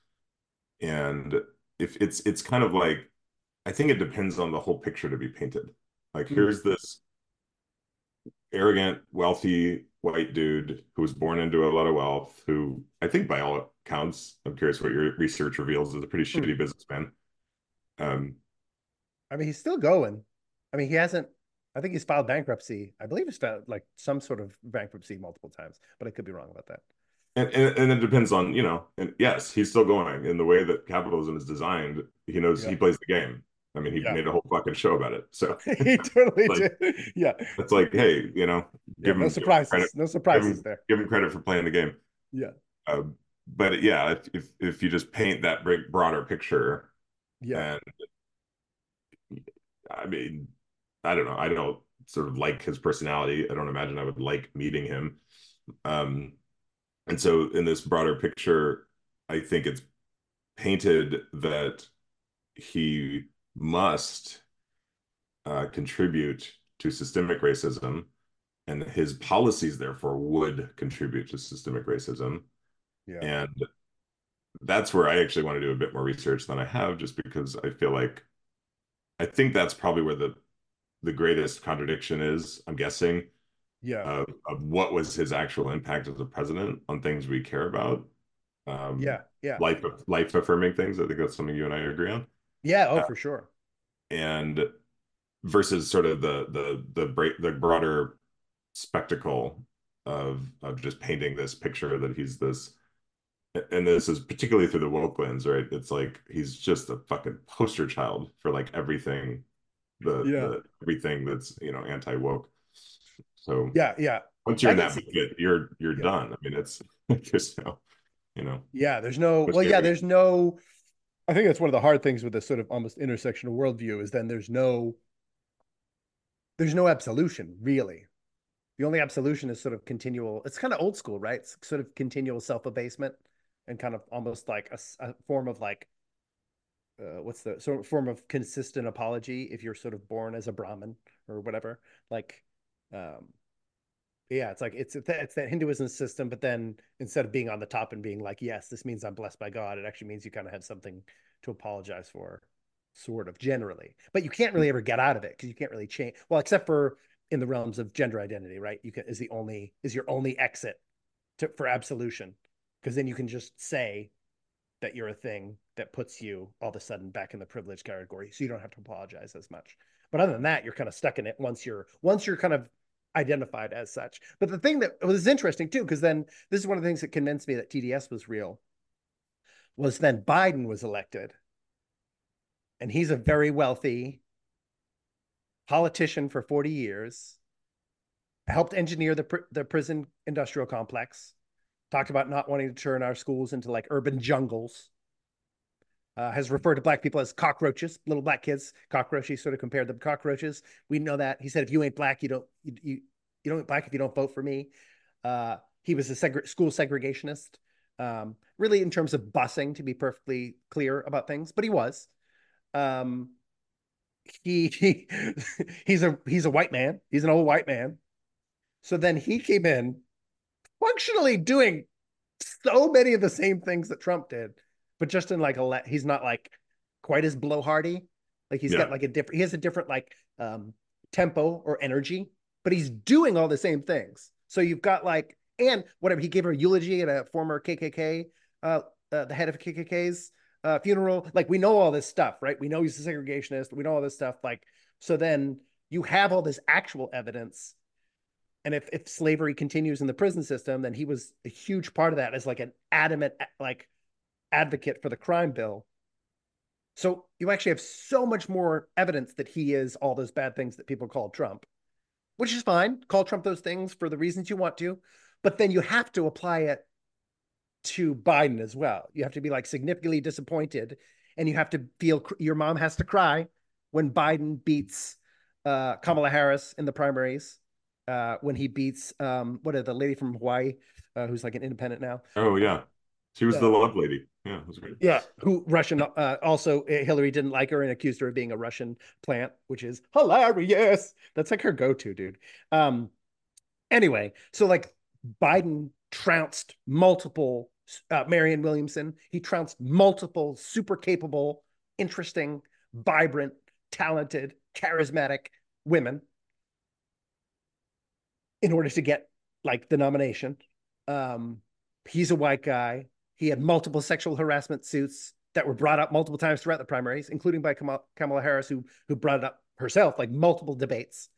S1: and if it's it's kind of like I think it depends on the whole picture to be painted. Like mm. here's this arrogant, wealthy white dude who was born into a lot of wealth, who I think by all accounts, I'm curious what your research reveals is a pretty hmm. shitty businessman. Um,
S2: I mean, he's still going. I mean, he hasn't. I think he's filed bankruptcy. I believe he's filed like some sort of bankruptcy multiple times, but I could be wrong about that.
S1: And, and, and it depends on you know. And yes, he's still going in the way that capitalism is designed. He knows yeah. he plays the game. I mean, he yeah. made a whole fucking show about it. So [LAUGHS]
S2: he totally [LAUGHS] like, did. Yeah.
S1: It's like, hey, you know,
S2: give yeah, him no surprises. Give him credit, no surprises
S1: give him,
S2: there.
S1: Give him credit for playing the game.
S2: Yeah.
S1: Uh, but yeah, if, if, if you just paint that big broader picture,
S2: yeah.
S1: And I mean, I don't know. I don't sort of like his personality. I don't imagine I would like meeting him. Um, and so in this broader picture, I think it's painted that he must uh, contribute to systemic racism, and his policies, therefore, would contribute to systemic racism.
S2: Yeah.
S1: And that's where I actually want to do a bit more research than I have, just because I feel like I think that's probably where the the greatest contradiction is. I'm guessing.
S2: Yeah.
S1: Of, of what was his actual impact as a president on things we care about.
S2: Um, yeah. Yeah.
S1: Life life affirming things. I think that's something you and I agree on.
S2: Yeah, oh, uh, for sure.
S1: And versus sort of the the the break the broader spectacle of of just painting this picture that he's this and this is particularly through the woke lens, right? It's like he's just a fucking poster child for like everything, the,
S2: Yeah.
S1: the everything that's you know anti woke. So
S2: Yeah, yeah,
S1: once you're
S2: I
S1: in that bucket, you're you're
S2: Yeah.
S1: done. I mean, it's just you know, you know,
S2: yeah. There's no. Well, yeah. There's no. I think that's one of the hard things with this sort of almost intersectional worldview is then there's no. There's no absolution really. The only absolution is sort of continual. It's kind of old school, right? It's sort of continual self abasement and kind of almost like a form of like. Uh, what's the sort of form of consistent apology if you're sort of born as a Brahmin or whatever? Like, um, Yeah, it's like it's it's that Hinduism system, but then instead of being on the top and being like, "Yes, this means I'm blessed by God," it actually means you kind of have something to apologize for, sort of generally. But you can't really mm. ever get out of it because you can't really change. Well, except for in the realms of gender identity, right? You can is the only is your only exit to for absolution, because then you can just say that you're a thing that puts you all of a sudden back in the privileged category, so you don't have to apologize as much. But other than that, you're kind of stuck in it once you're once you're kind of identified as such. But the thing that was interesting too, because then this is one of the things that convinced me that TDS was real, was then Biden was elected. And he's a very wealthy politician for 40 years, helped engineer the, pr- the prison industrial complex, talked about not wanting to turn our schools into like urban jungles. Uh, has referred to black people as cockroaches, little black kids, cockroaches. He sort of compared them to cockroaches. We know that. He said, if you ain't black, you don't you you, you don't black if you don't vote for me. Uh, he was a seg- school segregationist, um, really in terms of busing, to be perfectly clear about things, but he was. Um, he, he [LAUGHS] he's a he's a white man. He's an old white man. So then he came in, functionally doing so many of the same things that Trump did, but just in like a he's not like quite as blowhardy. Like he's
S1: Yeah.
S2: got like a different he has a different like um tempo or energy, but he's doing all the same things. So you've got like and whatever he gave her a eulogy at a former KKK uh, uh the head of KKK's uh funeral. Like we know all this stuff, right? We know he's a segregationist. We know all this stuff like so then you have all this actual evidence and if, if slavery continues in the prison system, then he was a huge part of that as like an adamant like advocate for the crime bill. So you actually have so much more evidence that he is all those bad things that people call Trump, which is fine. Call Trump those things for the reasons you want to, but then you have to apply it to Biden as well. You have to be like significantly disappointed, and you have to feel your mom has to cry when Biden beats uh, Kamala Harris in the primaries uh, when he beats um, what are the lady from Hawaii uh, who's like an independent now.
S1: Oh yeah, she was
S2: Yeah.
S1: the love lady. Yeah, it was great.
S2: Yeah, who Russian uh, also uh, Hillary didn't like her and accused her of being a Russian plant, which is hilarious. That's like her go-to, dude. Um, anyway, so like Biden trounced multiple uh, Marianne Williamson. He trounced multiple super capable, interesting, vibrant, talented, charismatic women in order to get like the nomination. Um, he's a white guy. He had multiple sexual harassment suits that were brought up multiple times throughout the primaries, including by Kamala, Harris, who who brought it up herself, like multiple debates.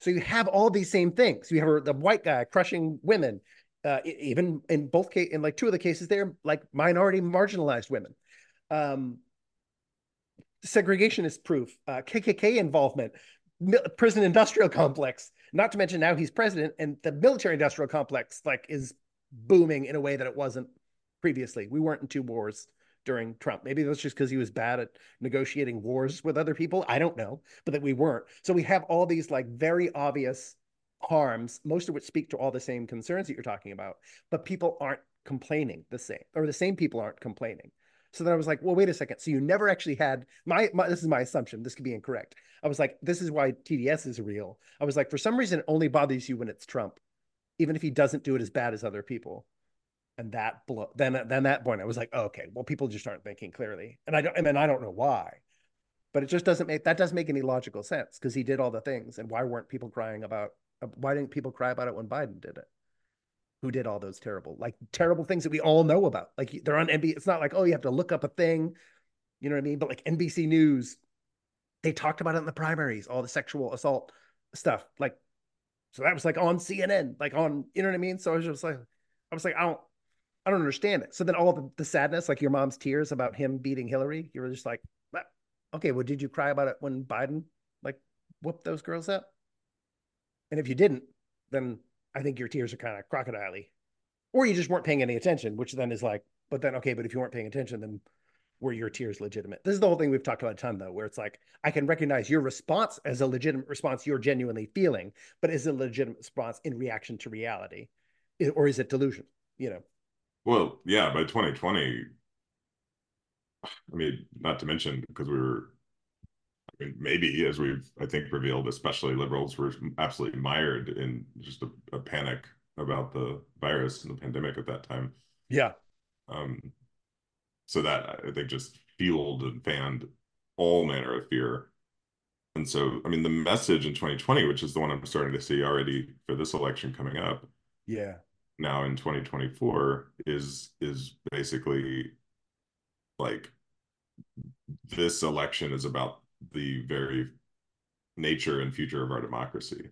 S2: So you have all these same things. You have the white guy crushing women, uh, even in both case, in like two of the cases, they're like minority marginalized women. Um, segregationist proof, uh, KKK involvement, prison industrial complex. Not to mention now he's president, and the military industrial complex like is booming in a way that it wasn't previously. We weren't in two wars during Trump. Maybe that's just because he was bad at negotiating wars with other people. I don't know, but that we weren't. So we have all these like very obvious harms, most of which speak to all the same concerns that you're talking about, but people aren't complaining the same, or the same people aren't complaining. So then I was like, well, wait a second. So you never actually had my, my this is my assumption. This could be incorrect. I was like, this is why TDS is real. I was like, for some reason, it only bothers you when it's Trump, even if he doesn't do it as bad as other people. And that blow then then that point, I was like, oh, okay, well, people just aren't thinking clearly. And I don't and then I don't know why. But it just doesn't make that doesn't make any logical sense because he did all the things. And why weren't people crying about uh, why didn't people cry about it when Biden did it? Who did all those terrible, like terrible things that we all know about? Like they're on NBC. It's not like, oh, you have to look up a thing, you know what I mean? But like NBC News, they talked about it in the primaries, all the sexual assault stuff. Like, so that was like on CNN, like on, you know what I mean? So I was just like, I was like, I don't, I don't understand it. So then all the, the sadness, like your mom's tears about him beating Hillary, you were just like, okay, well, did you cry about it when Biden like whooped those girls up? And if you didn't, then I think your tears are kind of crocodile Or you just weren't paying any attention, which then is like, but then, okay, but if you weren't paying attention, then were your tears legitimate? This is the whole thing we've talked about a ton, though, where it's like, I can recognize your response as a legitimate response you're genuinely feeling, but is it a legitimate response in reaction to reality? Or is it delusion? You know?
S1: Well, yeah, by 2020, I mean, not to mention because we were I mean, maybe as we've I think revealed, especially liberals were absolutely mired in just a, a panic about the virus and the pandemic at that time.
S2: Yeah.
S1: Um, so that I think just fueled and fanned all manner of fear. And so, I mean, the message in 2020, which is the one I'm starting to see already for this election coming up.
S2: Yeah.
S1: Now in 2024 is is basically like this election is about the very nature and future of our democracy.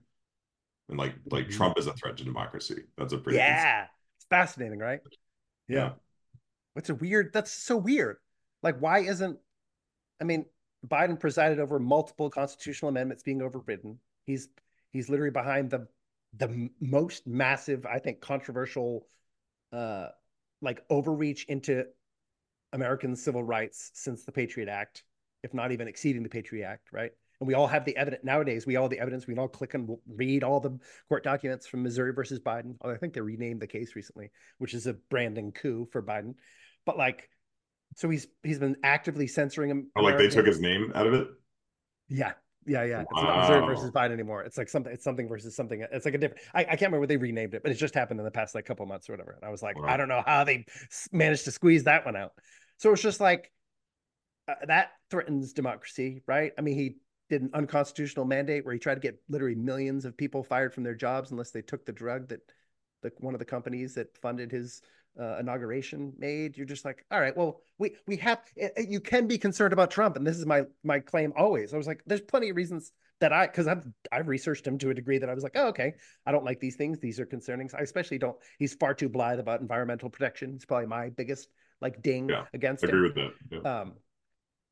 S1: And like like mm-hmm. Trump is a threat to democracy. That's a pretty
S2: Yeah. It's fascinating, right? Yeah. yeah. What's a weird that's so weird. Like why isn't I mean Biden presided over multiple constitutional amendments being overridden. He's he's literally behind the the most massive, I think, controversial uh like overreach into American civil rights since the Patriot Act if not even exceeding the Patriot Act, right? And we all have the evidence nowadays. We all have the evidence. We can all click and read all the court documents from Missouri versus Biden. Although I think they renamed the case recently, which is a branding coup for Biden. But like, so he's he's been actively censoring him.
S1: Oh, like they took his name out of it.
S2: Yeah, yeah, yeah. Wow. It's not Missouri versus Biden anymore. It's like something. It's something versus something. It's like a different. I, I can't remember what they renamed it, but it just happened in the past like couple months or whatever. And I was like, wow. I don't know how they managed to squeeze that one out. So it's just like uh, that threatens democracy, right? I mean, he did an unconstitutional mandate where he tried to get literally millions of people fired from their jobs unless they took the drug that the one of the companies that funded his uh, inauguration made. You're just like, all right, well, we we have eh, eh, you can be concerned about Trump, and this is my my claim always. I was like, there's plenty of reasons that I because I've I've researched him to a degree that I was like, oh, okay, I don't like these things. These are concerning. I especially don't. He's far too blithe about environmental protection. It's probably my biggest like ding yeah, against
S1: I agree
S2: him.
S1: with that. Yeah. Um,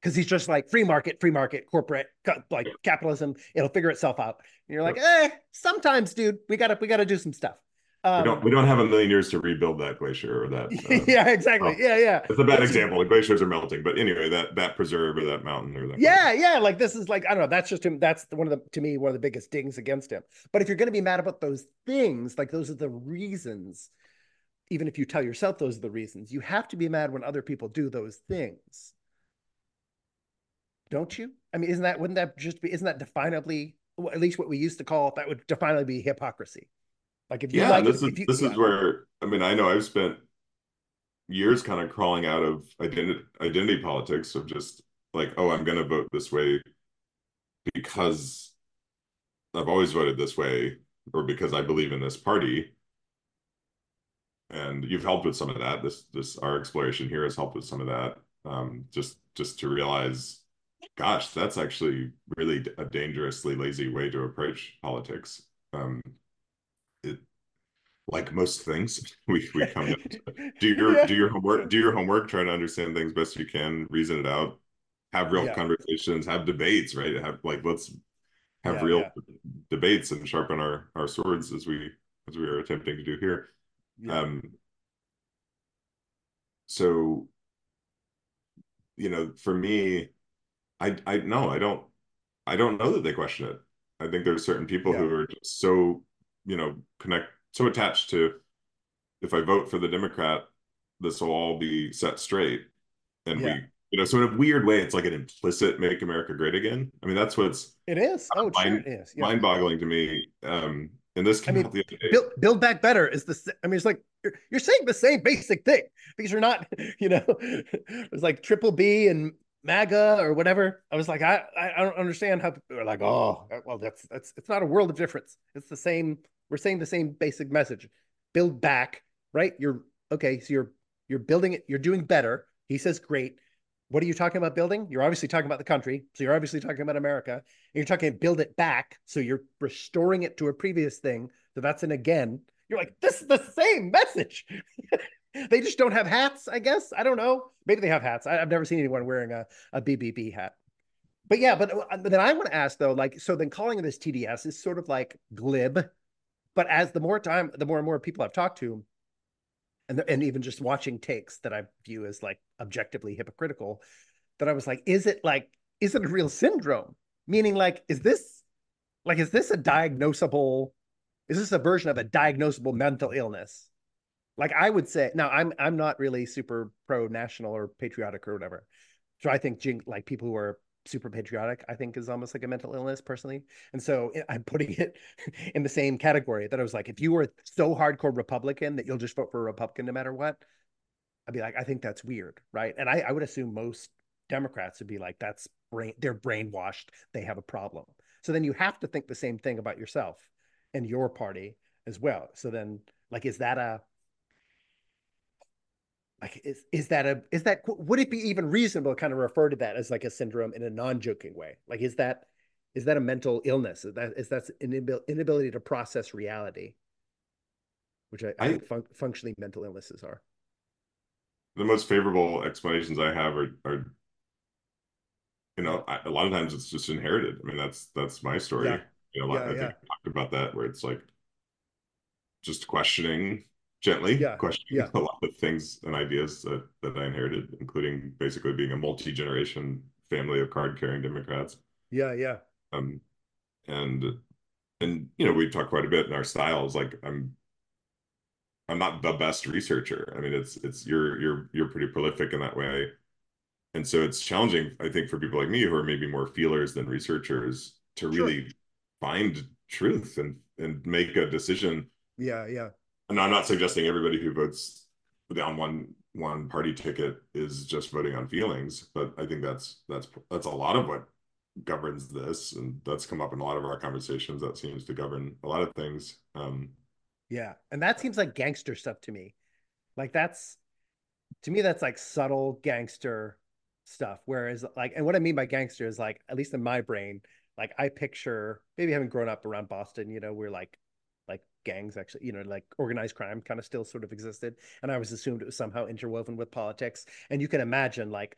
S2: because he's just like free market, free market, corporate, like capitalism. It'll figure itself out. And you're like, eh, sometimes, dude, we gotta we gotta do some stuff.
S1: Um, we don't we don't have a million years to rebuild that glacier or that. [LAUGHS]
S2: Uh, yeah, exactly. yeah, yeah.
S1: It's a bad example. The glaciers are melting, but anyway, that that preserve or that mountain or that.
S2: Yeah, yeah. Like this is like I don't know. That's just him. That's one of the to me one of the biggest dings against him. But if you're going to be mad about those things, like those are the reasons. Even if you tell yourself those are the reasons, you have to be mad when other people do those things don't you? I mean, isn't that wouldn't that just be isn't that definably at least what we used to call that would definitely be hypocrisy? Like if you
S1: yeah,
S2: like
S1: this is
S2: you,
S1: this
S2: yeah.
S1: is where I mean I know I've spent years kind of crawling out of identity identity politics of just like oh I'm going to vote this way because I've always voted this way or because I believe in this party and you've helped with some of that this this our exploration here has helped with some of that um, just just to realize gosh, that's actually really a dangerously lazy way to approach politics. Um, like most things, [LAUGHS] we, we come to do [LAUGHS] your yeah. do your homework, do your homework, try to understand things best you can, reason it out, have real yeah. conversations, have debates, right? Have like let's have yeah, real debates and sharpen our our swords as we as we are attempting to do here. Um, so you know, for me, I I no, I don't I don't know that they question it. I think there's certain people who are just so, you know, connect so attached to if I vote for the Democrat, this will all be set straight. And yeah. we you know, so in a weird way, it's like an implicit "Make America Great Again." I mean, that's what's
S2: it is. Oh, mind,
S1: sure it is. Yeah. Mind-boggling to me. Um, and this
S2: I mean, build, build back better is the. I mean, it's like you're, you're saying the same basic thing because you're not. [LAUGHS] You know, [LAUGHS] it's like triple B and MAGA or whatever. I was like, I, I don't understand how they're like, oh, well, that's that's it's not a world of difference. It's the same. We're saying the same basic message. Build back, right? You're okay. So you're you're building it. You're doing better. He says, great. What are you talking about building? You're obviously talking about the country. So you're obviously talking about America. And you're talking build it back. So you're restoring it to a previous thing. So that's an again. You're like, this is the same message. [LAUGHS] they just don't have hats, I guess. I don't know. Maybe they have hats. I, have never seen anyone wearing a, a BBB hat. But yeah, but, uh, but then I want to ask though, like, so then calling this TDS is sort of like glib. But as the more time, the more and more people I've talked to, and, and even just watching takes that I view as like objectively hypocritical, that I was like, is it like, is it a real syndrome? Meaning, like, is this like, is this a diagnosable? Is this a version of a diagnosable mental illness? Like I would say, now I'm I'm not really super pro national or patriotic or whatever. So I think like people who are super patriotic, I think is almost like a mental illness personally. And so eh, I'm putting it [LAUGHS] in the same category that I was like, if you were so hardcore Republican that you'll just vote for a Republican no matter what, I'd be like, I think that's weird, right? And I, I would assume most Democrats would be like, that's brain, they're brainwashed, they have a problem. So then you have to think the same thing about yourself and your party as well. So then, like, is that a like is is that a is that would it be even reasonable to kind of refer to that as like a syndrome in a non-joking way like is that is that a mental illness is that is that an inability to process reality which i, I, I think fun, functionally mental illnesses are
S1: the most favorable explanations i have are are you know I, a lot of times it's just inherited i mean that's that's my story yeah. you know yeah, i think yeah. I talked about that where it's like just questioning gently, yeah, questioning yeah. [LAUGHS] a lot of things and ideas that, that I inherited, including basically being a multi generation family of card carrying Democrats.
S2: Yeah, yeah.
S1: Um, and and you know we've talked quite a bit in our styles. Like I'm, I'm not the best researcher. I mean, it's it's you're you're you're pretty prolific in that way, and so it's challenging. I think for people like me who are maybe more feelers than researchers to really sure. find truth and and make a decision.
S2: Yeah, yeah
S1: and I'm not suggesting everybody who votes on one one party ticket is just voting on feelings, but I think that's that's that's a lot of what governs this, and that's come up in a lot of our conversations. That seems to govern a lot of things. Um,
S2: yeah, and that seems like gangster stuff to me. Like that's to me, that's like subtle gangster stuff. Whereas, like, and what I mean by gangster is like, at least in my brain, like I picture maybe having grown up around Boston, you know, we're like gangs actually you know like organized crime kind of still sort of existed and i was assumed it was somehow interwoven with politics and you can imagine like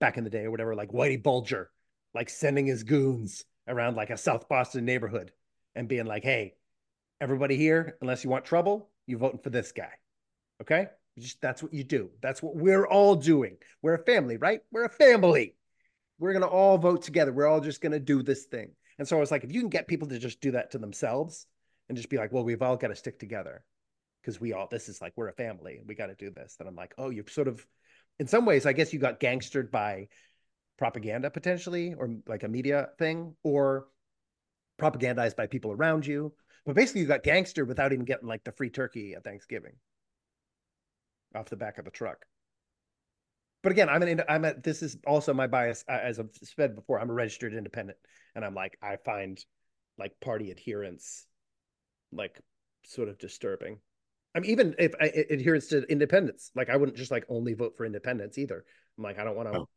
S2: back in the day or whatever like whitey bulger like sending his goons around like a south boston neighborhood and being like hey everybody here unless you want trouble you're voting for this guy. Okay? Just that's what you do. That's what we're all doing. We're a family right? We're a family. We're going to all vote together. We're all just going to do this thing. And so i was like if you can get people to just do that to themselves and just be like, well, we've all got to stick together because we all, this is like, we're a family. We got to do this. Then I'm like, oh, you've sort of, in some ways, I guess you got gangstered by propaganda potentially, or like a media thing, or propagandized by people around you. But basically, you got gangstered without even getting like the free turkey at Thanksgiving off the back of the truck. But again, I'm an I'm a, this is also my bias as I've said before. I'm a registered independent, and I'm like I find like party adherence like sort of disturbing. I mean, even if I adherence to independence, like I wouldn't just like only vote for independence either. I'm like, I don't want to, oh.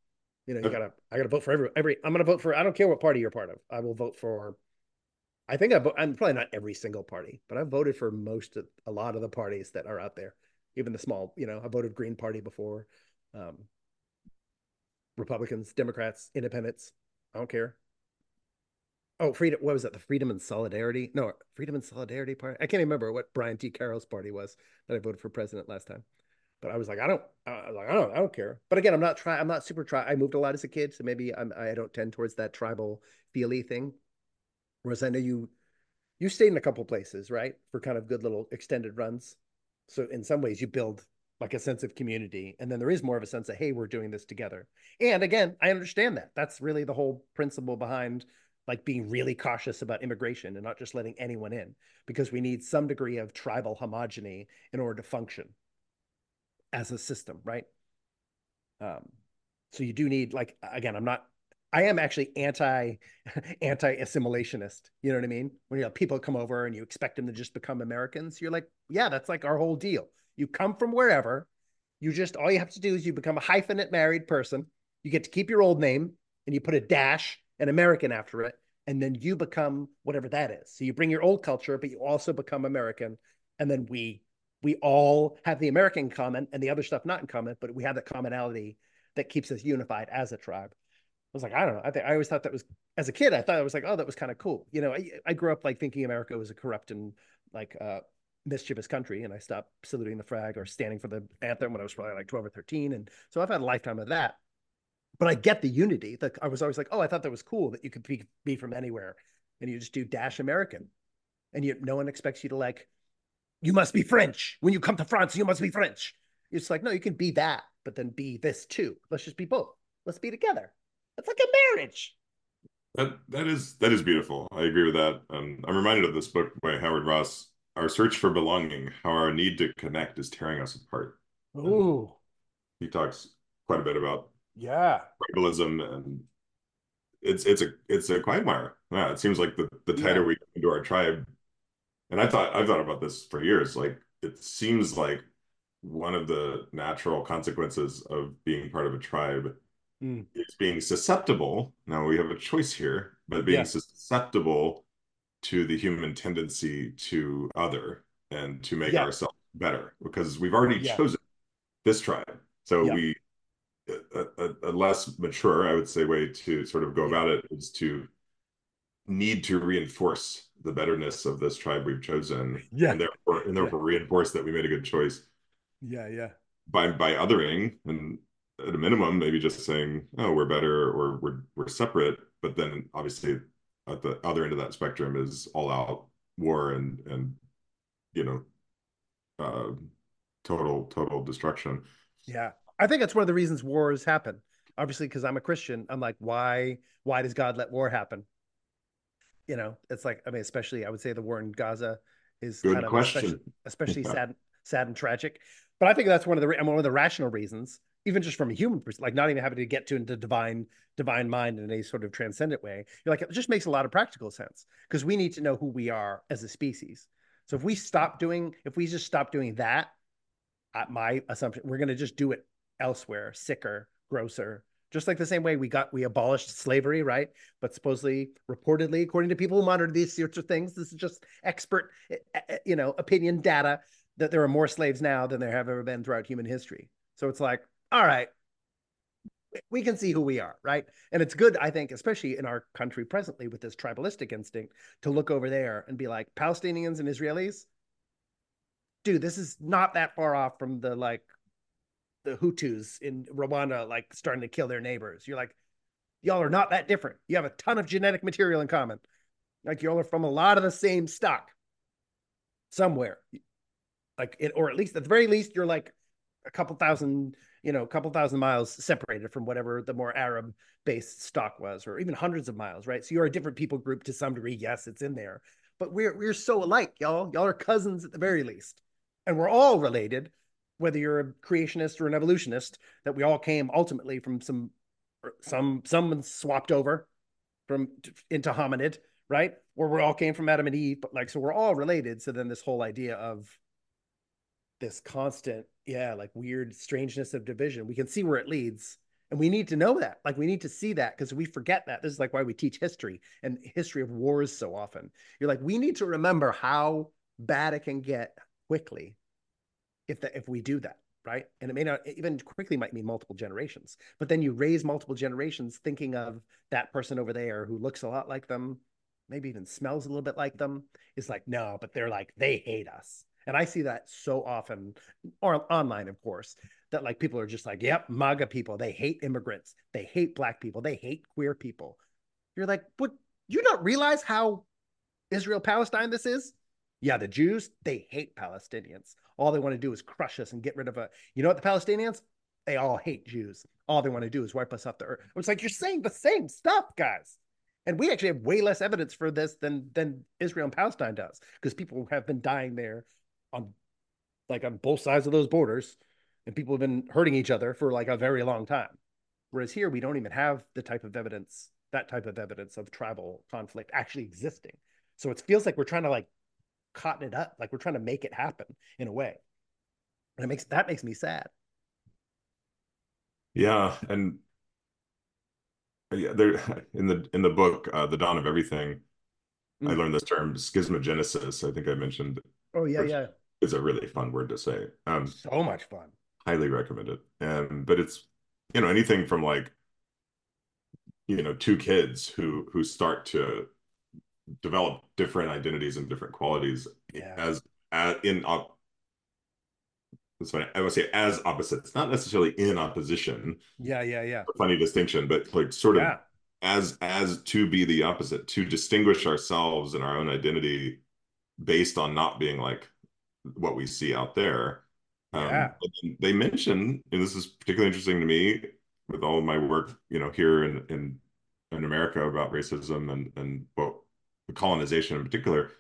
S2: you know, you gotta, I gotta vote for every, every, I'm gonna vote for, I don't care what party you're part of. I will vote for, I think I I'm probably not every single party, but I've voted for most of, a lot of the parties that are out there, even the small, you know, I voted Green Party before, um, Republicans, Democrats, Independents. I don't care. Oh, freedom. What was that? The Freedom and Solidarity? No, Freedom and Solidarity Party. I can't remember what Brian T. Carroll's party was that I voted for president last time. But I was like, I don't, I was like, I don't, I don't care. But again, I'm not trying. I'm not super try. I moved a lot as a kid, so maybe I'm, I don't tend towards that tribal feely thing. Whereas I know you, you stayed in a couple places, right, for kind of good little extended runs. So in some ways, you build like a sense of community, and then there is more of a sense of, hey, we're doing this together. And again, I understand that. That's really the whole principle behind like being really cautious about immigration and not just letting anyone in because we need some degree of tribal homogeny in order to function as a system right? Um, so you do need like again i'm not i am actually anti [LAUGHS] anti assimilationist you know what i mean? When you have people come over and you expect them to just become americans you're like yeah that's like our whole deal. You come from wherever you just all you have to do is you become a hyphenate married person you get to keep your old name and you put a dash an American after it, and then you become whatever that is. So you bring your old culture, but you also become American, and then we we all have the American common and the other stuff not in common, but we have that commonality that keeps us unified as a tribe. I was like, I don't know. I think I always thought that was as a kid, I thought it was like, oh, that was kind of cool. You know, I, I grew up like thinking America was a corrupt and like uh, mischievous country, and I stopped saluting the flag or standing for the anthem when I was probably like 12 or 13. And so I've had a lifetime of that. But I get the unity. That I was always like, oh, I thought that was cool that you could be, be from anywhere and you just do dash American. And you no one expects you to like, you must be French. When you come to France, you must be French. It's like, no, you can be that, but then be this too. Let's just be both. Let's be together. It's like a marriage.
S1: That that is that is beautiful. I agree with that. Um, I'm reminded of this book by Howard Ross, Our Search for Belonging: How Our Need to Connect is Tearing Us Apart.
S2: Ooh.
S1: He talks quite a bit about
S2: yeah
S1: tribalism and it's it's a it's a quagmire. Yeah, it seems like the the tighter yeah. we get into our tribe, and I thought I've thought about this for years. Like it seems like one of the natural consequences of being part of a tribe mm. is being susceptible. Now we have a choice here, but being yeah. susceptible to the human tendency to other and to make yeah. ourselves better because we've already chosen this tribe. So we a, a, a, less mature, I would say, way to sort of go about it is to need to reinforce the betterness of this tribe we've chosen.
S2: Yeah.
S1: And therefore, and therefore yeah. reinforce that we made a good choice.
S2: Yeah, yeah.
S1: By by othering and at a minimum, maybe just saying, oh, we're better or we're we're separate. But then obviously at the other end of that spectrum is all out war and and you know uh total total destruction.
S2: Yeah. I think that's one of the reasons wars happen. Obviously, because I'm a Christian, I'm like, why? Why does God let war happen? You know, it's like, I mean, especially I would say the war in Gaza is
S1: Good
S2: kind of
S1: question.
S2: especially, especially yeah. sad, sad and tragic. But I think that's one of the one of the rational reasons, even just from a human perspective, like not even having to get to into divine divine mind in a sort of transcendent way. You're like, it just makes a lot of practical sense because we need to know who we are as a species. So if we stop doing, if we just stop doing that, uh, my assumption, we're going to just do it elsewhere, sicker, grosser. Just like the same way we got we abolished slavery, right? But supposedly, reportedly, according to people who monitor these sorts of things, this is just expert, eh, eh, eh, you know, opinion data that there are more slaves now than there have ever been throughout human history. So it's like, all right, we can see who we are, right? And it's good, I think, especially in our country presently with this tribalistic instinct, to look over there and be like, Palestinians and Israelis, dude, this is not that far off from the like the Hutus in Rwanda like starting to kill their neighbors. You're like, y'all are not that different. You have a ton of genetic material in common. Like y'all are from a lot of the same stock somewhere. Like it, or at least at the very least, you're like a couple thousand, you know, a couple thousand miles separated from whatever the more Arab based stock was, or even hundreds of miles, right? So you're a different people group to some degree. Yes, it's in there. But we're we're so alike, y'all. Y'all are cousins at the very least. And we're all related whether you're a creationist or an evolutionist, that we all came ultimately from some some someone swapped over from into hominid, right? Or we all came from Adam and Eve, but like so we're all related. So then this whole idea of this constant, yeah, like weird strangeness of division, we can see where it leads. And we need to know that. Like we need to see that because we forget that. This is like why we teach history and history of wars so often. You're like, we need to remember how bad it can get quickly if that if we do that right? And it may not even quickly might mean multiple generations but then you raise multiple generations thinking of that person over there who looks a lot like them maybe even smells a little bit like them. Is like no but they're like they hate us. And i see that so often or online of course that like people are just like yep maga people they hate immigrants they hate black people they hate queer people. You're like what? You don't realize how israel palestine this is yeah the jews they hate palestinians all they want to do is crush us and get rid of a. You know what? The Palestinians, they all hate Jews. All they want to do is wipe us off the earth. It's like you're saying the same stuff, guys. And we actually have way less evidence for this than than Israel and Palestine does, because people have been dying there on like on both sides of those borders, and people have been hurting each other for like a very long time. Whereas here we don't even have the type of evidence, that type of evidence of tribal conflict actually existing. So it feels like we're trying to like cotton it up. Like we're trying to make it happen in a way. And it makes that makes me sad.
S1: Yeah, and yeah, there [LAUGHS] in the in the book, uh, The Dawn of Everything, mm. I learned this term schismogenesis. I think I mentioned.
S2: Oh yeah, yeah.
S1: is a really fun word to say. Um,
S2: so much fun.
S1: Highly recommend it. Um, but it's you know anything from like you know two kids who who start to develop different identities and different qualities yeah. as, as in op- that's funny. I would say as opposites, not necessarily in opposition.
S2: Yeah, yeah, yeah.
S1: funny distinction, but like sort of yeah. as as to be the opposite, to distinguish ourselves and our own identity based on not being like what we see out there. Um, yeah. They mention, and this is particularly interesting to me with all of my work, you know, here in in, in America about racism and and the colonization in particular,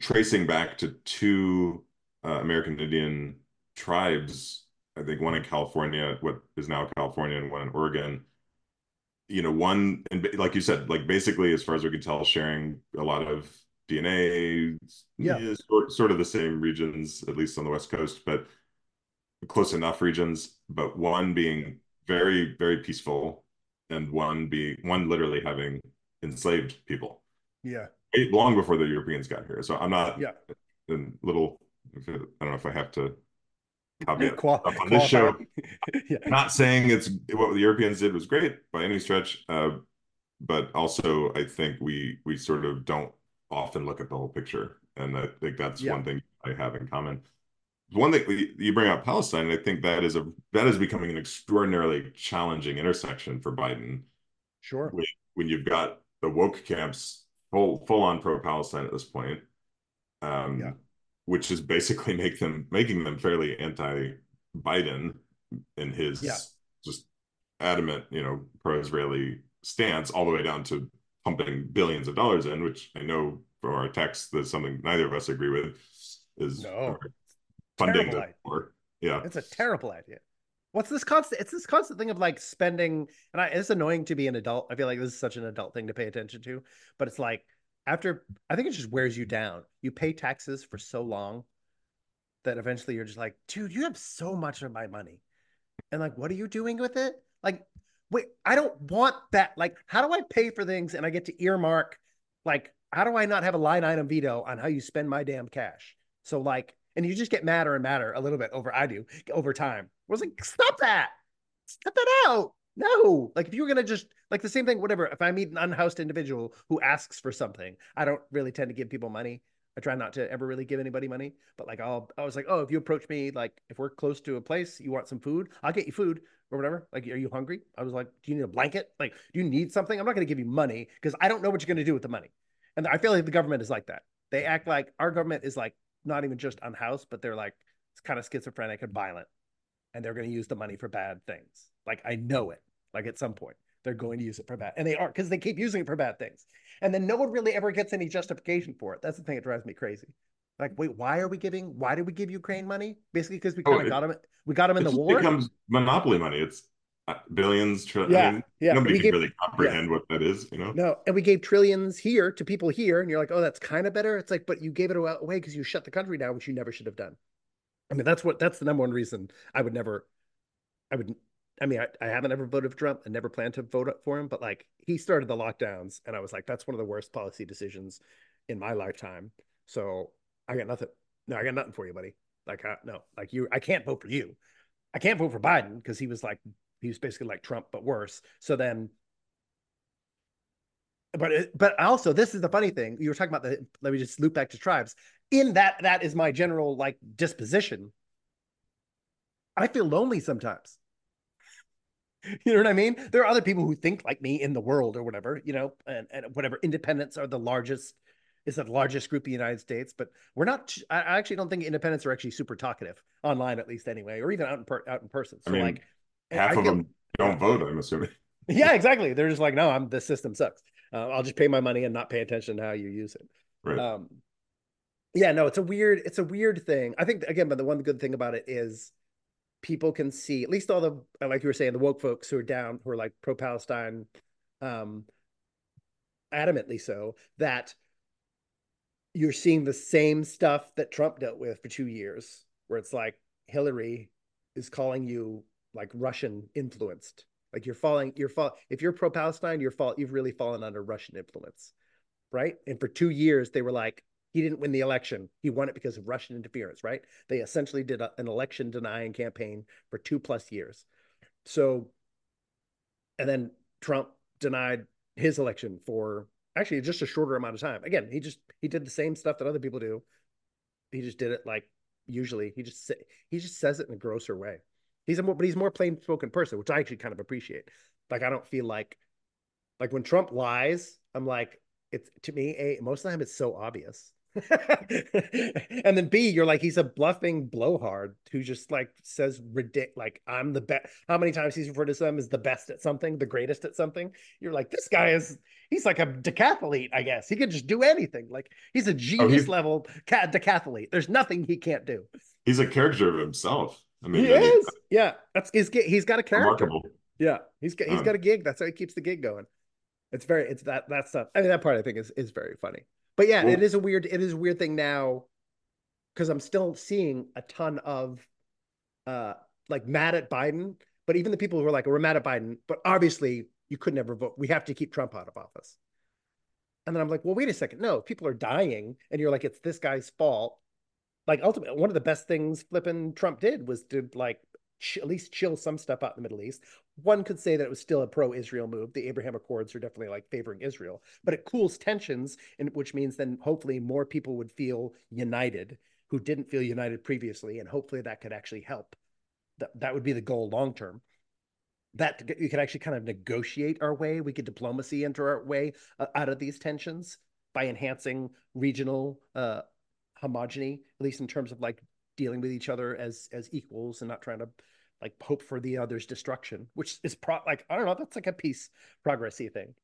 S1: tracing back to two uh, American Indian tribes. I think one in California, what is now California, and one in Oregon. You know, one and like you said, like basically, as far as we can tell, sharing a lot of DNA.
S2: Yeah,
S1: sort, sort of the same regions, at least on the West Coast, but close enough regions. But one being very, very peaceful, and one being one literally having enslaved people.
S2: Yeah,
S1: long before the Europeans got here. So I'm not.
S2: Yeah,
S1: little. I don't know if I have to [LAUGHS] caveat Qual- on this show. [LAUGHS] yeah. Not saying it's what the Europeans did was great by any stretch, uh, but also I think we we sort of don't often look at the whole picture, and I think that's yeah. one thing I have in common. One thing you bring up Palestine, and I think that is a that is becoming an extraordinarily challenging intersection for Biden.
S2: Sure.
S1: When, when you've got the woke camps full full on pro Palestine at this point, um, yeah. which is basically [LAUGHS] make them making them fairly anti Biden in his
S2: yeah.
S1: just adamant, you know, pro Israeli stance, all the way down to pumping billions of dollars in, which I know from our text that's something neither of us agree with, is
S2: no,
S1: funding the war. Yeah,
S2: it's a terrible idea. What's this constant? It's this constant thing of like spending, and I, it's annoying to be an adult. I feel like this is such an adult thing to pay attention to, but it's like after I think it just wears you down. You pay taxes for so long that eventually you're just like, dude, you have so much of my money, and like, what are you doing with it? Like, wait, I don't want that. Like, how do I pay for things and I get to earmark? Like, how do I not have a line item veto on how you spend my damn cash? So, like, and you just get madder and madder a little bit over I do over time. I was like, stop that, stop that out. No, like if you were gonna just like the same thing, whatever. If I meet an unhoused individual who asks for something, I don't really tend to give people money. I try not to ever really give anybody money, but like I'll, I was like, oh, if you approach me, like if we're close to a place, you want some food, I'll get you food or whatever. Like, are you hungry? I was like, do you need a blanket? Like, do you need something? I'm not to give you money because I don't know what you're to do with the money. And I feel like the government is like that. They act like our government is like not even just unhoused, but they're like it's kind of schizophrenic and violent, and they're going to use the money for bad things. Like I know it. Like at some point they're going to use it for bad, and they are because they keep using it for bad things. And then no one really ever gets any justification for it. That's the thing that drives me crazy. Like, wait, why are we giving? Why did we give Ukraine money? Basically, because we kind of oh, got them. We got them in the war.
S1: It becomes monopoly money. It's billions. Tri-
S2: yeah,
S1: I mean,
S2: yeah.
S1: Nobody can gave, really comprehend yeah. what that is. You know.
S2: No, and we gave trillions here to people here, and you're like, oh, that's kind of better. It's like, but you gave it away because you shut the country down, which you never should have done. I mean, that's what that's the number one reason I would never. I would. I mean, I, I haven't ever voted for Trump and never planned to vote for him, but like he started the lockdowns, and I was like, that's one of the worst policy decisions in my lifetime. So I got nothing no, I got nothing for you, buddy. Like, uh, no, like you, I can't vote for you. I can't vote for Biden because he was like, he was basically like Trump, but worse. So then, but, but also, this is the funny thing. You were talking about the, let me just loop back to tribes. In that, that is my general like disposition. I feel lonely sometimes. [LAUGHS] You know what I mean? There are other people who think like me in the world or whatever, you know, and, and whatever independents are the largest is the largest group in the United States, but we're not. I actually don't think independents are actually super talkative online, at least anyway, or even out in per, out in person. So I mean, like
S1: half I of them don't vote. I'm assuming.
S2: yeah, exactly. They're just like, no, I'm the system sucks. Uh, I'll just pay my money and not pay attention to how you use it.
S1: Right. Um,
S2: yeah, no, it's a weird, it's a weird thing. I think again, but the one good thing about it is people can see at least all the like you were saying the woke folks who are down who are like pro Palestine, um, adamantly so that you're seeing the same stuff that Trump dealt with for two years, where it's like Hillary is calling you like Russian influenced. Like you're falling, you're fall. If you're pro Palestine, you're fall. You've really fallen under Russian influence, right? And for two years, they were like, he didn't win the election. He won it because of Russian interference, right? They essentially did a, an election denying campaign for two plus years. So, and then Trump denied his election for actually just a shorter amount of time. Again, he just he did the same stuff that other people do. He just did it like usually. He just he just says it in a grosser way. He's a more but he's more plain spoken person, which I actually kind of appreciate. Like I don't feel like like when Trump lies, I'm like it's to me a most of the time it's so obvious. [LAUGHS] and then B, you're like, he's a bluffing blowhard who just like says ridiculous, like, I'm the best. How many times he's referred to them as the best at something, the greatest at something? You're like, this guy is, he's like a decathlete, I guess. He could just do anything. Like, he's a genius oh, level decathlete. There's nothing he can't do.
S1: He's a character of himself.
S2: I mean, he is. Yeah. That's, he's, he's got a character. Remarkable. Yeah. He's got, he's um, got a gig. That's how he keeps the gig going. It's very, it's that, that stuff. I mean, that part I think is, is very funny. But yeah, well, it is a weird it is a weird thing now because I'm still seeing a ton of uh like mad at Biden, but even the people who are like we're mad at Biden, but obviously you could never vote. We have to keep Trump out of office. And then I'm like, well, wait a second. No, people are dying, and you're like, it's this guy's fault. Like ultimately, one of the best things flipping Trump did was to like ch- at least chill some stuff out in the Middle East. One could say that it was still a pro-Israel move. The Abraham Accords are definitely like favoring Israel, but it cools tensions, and which means then hopefully more people would feel united who didn't feel united previously, and hopefully that could actually help. That that would be the goal long term. That we could actually kind of negotiate our way. We could diplomacy enter our way uh, out of these tensions by enhancing regional uh, homogeny, at least in terms of like dealing with each other as as equals and not trying to like hope for the other's destruction, which is pro like I don't know, that's like a peace progressy thing.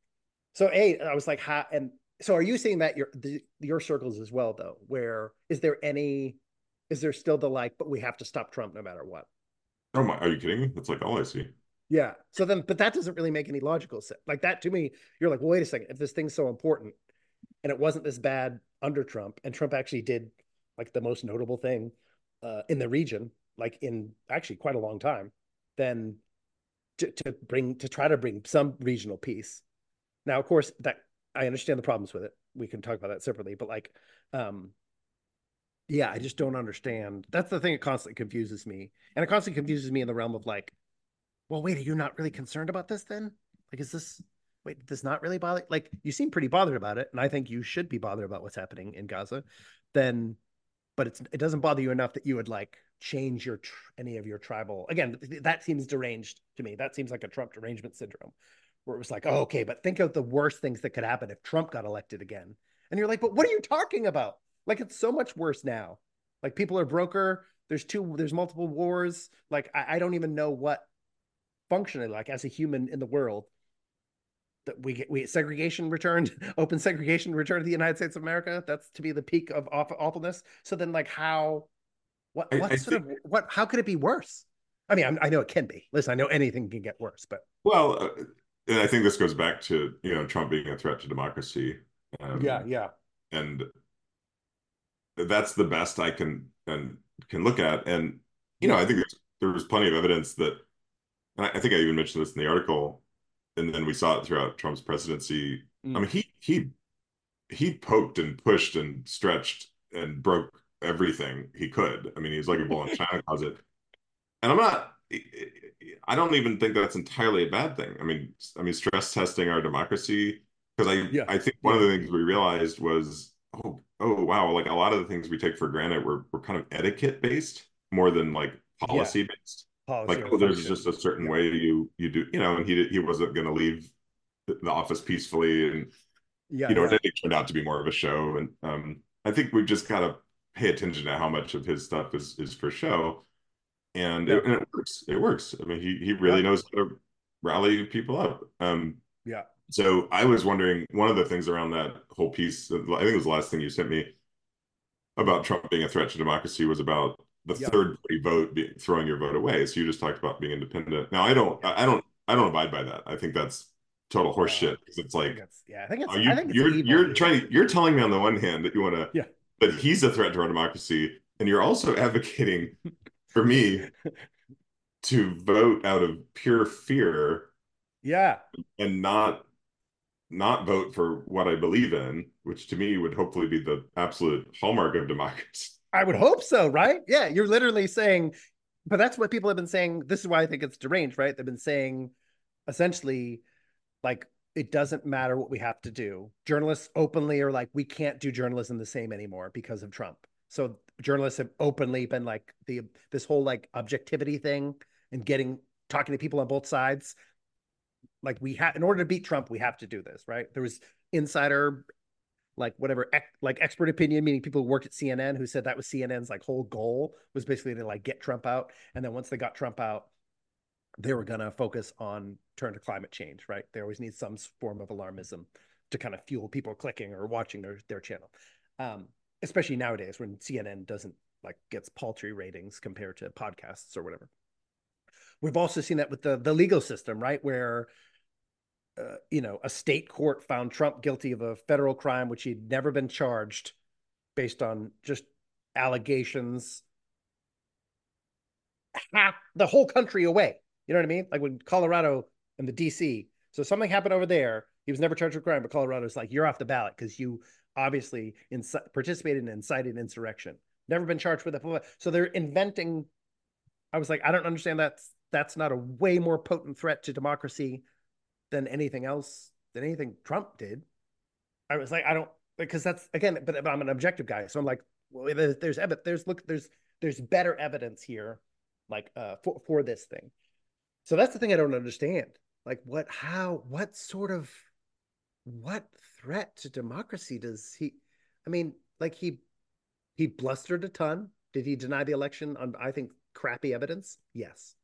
S2: So a, I was like, how and so are you seeing that your the, your circles as well though? Where is there any is there still the like, but we have to stop Trump no matter what?
S1: Oh my, are you kidding me? That's like all I see.
S2: Yeah. So then, but that doesn't really make any logical sense. Like that to me, you're like, well, wait a second. If this thing's so important and it wasn't this bad under Trump, and Trump actually did like the most notable thing uh, in the region, like in actually quite a long time, then to, to bring to try to bring some regional peace. Now, of course, that I understand the problems with it. We can talk about that separately, but like, um, yeah, I just don't understand. That's the thing that constantly confuses me, and it constantly confuses me in the realm of like, well, wait, are you not really concerned about this then? Like, is this wait, does not really bother? Like, you seem pretty bothered about it, and I think you should be bothered about what's happening in Gaza. Then but it's it doesn't bother you enough that you would like change your any of your tribal again that seems deranged to me that seems like a trump derangement syndrome where it was like oh, okay but think of the worst things that could happen if trump got elected again and you're like but what are you talking about like it's so much worse now like people are broker there's two there's multiple wars like i, I don't even know what functionally like as a human in the world we get we segregation returned, [LAUGHS] open segregation returned to the United States of America. That's to be the peak of awful, awfulness. So then, like, how, what, what I, I sort think, of, what, how could it be worse? I mean, I'm, i know it can be. Listen, I know anything can get worse, but
S1: well, uh, and I think this goes back to you know Trump being a threat to democracy.
S2: Um, yeah, yeah,
S1: and that's the best I can and can look at. And you know, I think there was plenty of evidence that, and I think I even mentioned this in the article and then we saw it throughout Trump's presidency. Mm. I mean, he he he poked and pushed and stretched and broke everything he could. I mean, he's like a bull in [LAUGHS] china closet. And I'm not. I don't even think that's entirely a bad thing. I mean, I mean, stress testing our democracy because I yeah. I think one yeah. of the things we realized was oh oh wow like a lot of the things we take for granted were were kind of etiquette based more than like policy yeah. based policy like oh, there's just a certain way you you do you know and he he wasn't going to leave the office peacefully and yeah you know yeah. it turned out to be more of a show and um i think we've just got to pay attention to how much of his stuff is is for show. And, yeah. it, and it works it works. I mean he he really knows how to rally people up. Um
S2: yeah.
S1: so i was wondering one of the things around that whole piece i think it was the last thing you sent me about trump being a threat to democracy was about the yep. third party vote be, throwing your vote away. So you just talked about being independent. Now I don't, I don't, I don't abide by that. I think that's total horseshit because it's like,
S2: it's, yeah, I think it's,
S1: you,
S2: I think
S1: it's you're, you're trying, you're telling me on the one hand that you want to,
S2: yeah,
S1: that he's a threat to our democracy, and you're also advocating for me [LAUGHS] to vote out of pure fear,
S2: yeah,
S1: and not not vote for what I believe in, which to me would hopefully be the absolute hallmark of democracy.
S2: I would hope so, right? Yeah, you're literally saying, but that's what people have been saying. This is why I think it's deranged, right? They've been saying essentially, like, it doesn't matter what we have to do. Journalists openly are like, we can't do journalism the same anymore because of Trump. So journalists have openly been like the this whole like objectivity thing and getting talking to people on both sides like we have in order to beat Trump, we have to do this, right? There was insider, like whatever, like expert opinion, meaning people who worked at CNN who said that was CNN's like whole goal was basically to like get Trump out, and then once they got Trump out, they were gonna focus on turn to climate change, right? They always need some form of alarmism to kind of fuel people clicking or watching their their channel, um, especially nowadays when CNN doesn't like gets paltry ratings compared to podcasts or whatever. We've also seen that with the the legal system, right? Where uh, you know, a state court found Trump guilty of a federal crime which he'd never been charged based on just allegations half the whole country away. You know what I mean? Like when Colorado and the DC. So something happened over there. He was never charged with crime, but Colorado's like, you're off the ballot because you obviously inc- participated in incited insurrection. Never been charged with it. So they're inventing. I was like, I don't understand that. That's not a way more potent threat to democracy than anything else than anything Trump did. I was like, I don't because that's again, but, but I'm an objective guy, so I'm like, well, there's there's there's look there's there's better evidence here, like uh for for this thing. So that's the thing I don't understand. Like, what, how, what sort of, what threat to democracy does he? I mean, like he he blustered a ton. Did he deny the election on I think crappy evidence? Yes.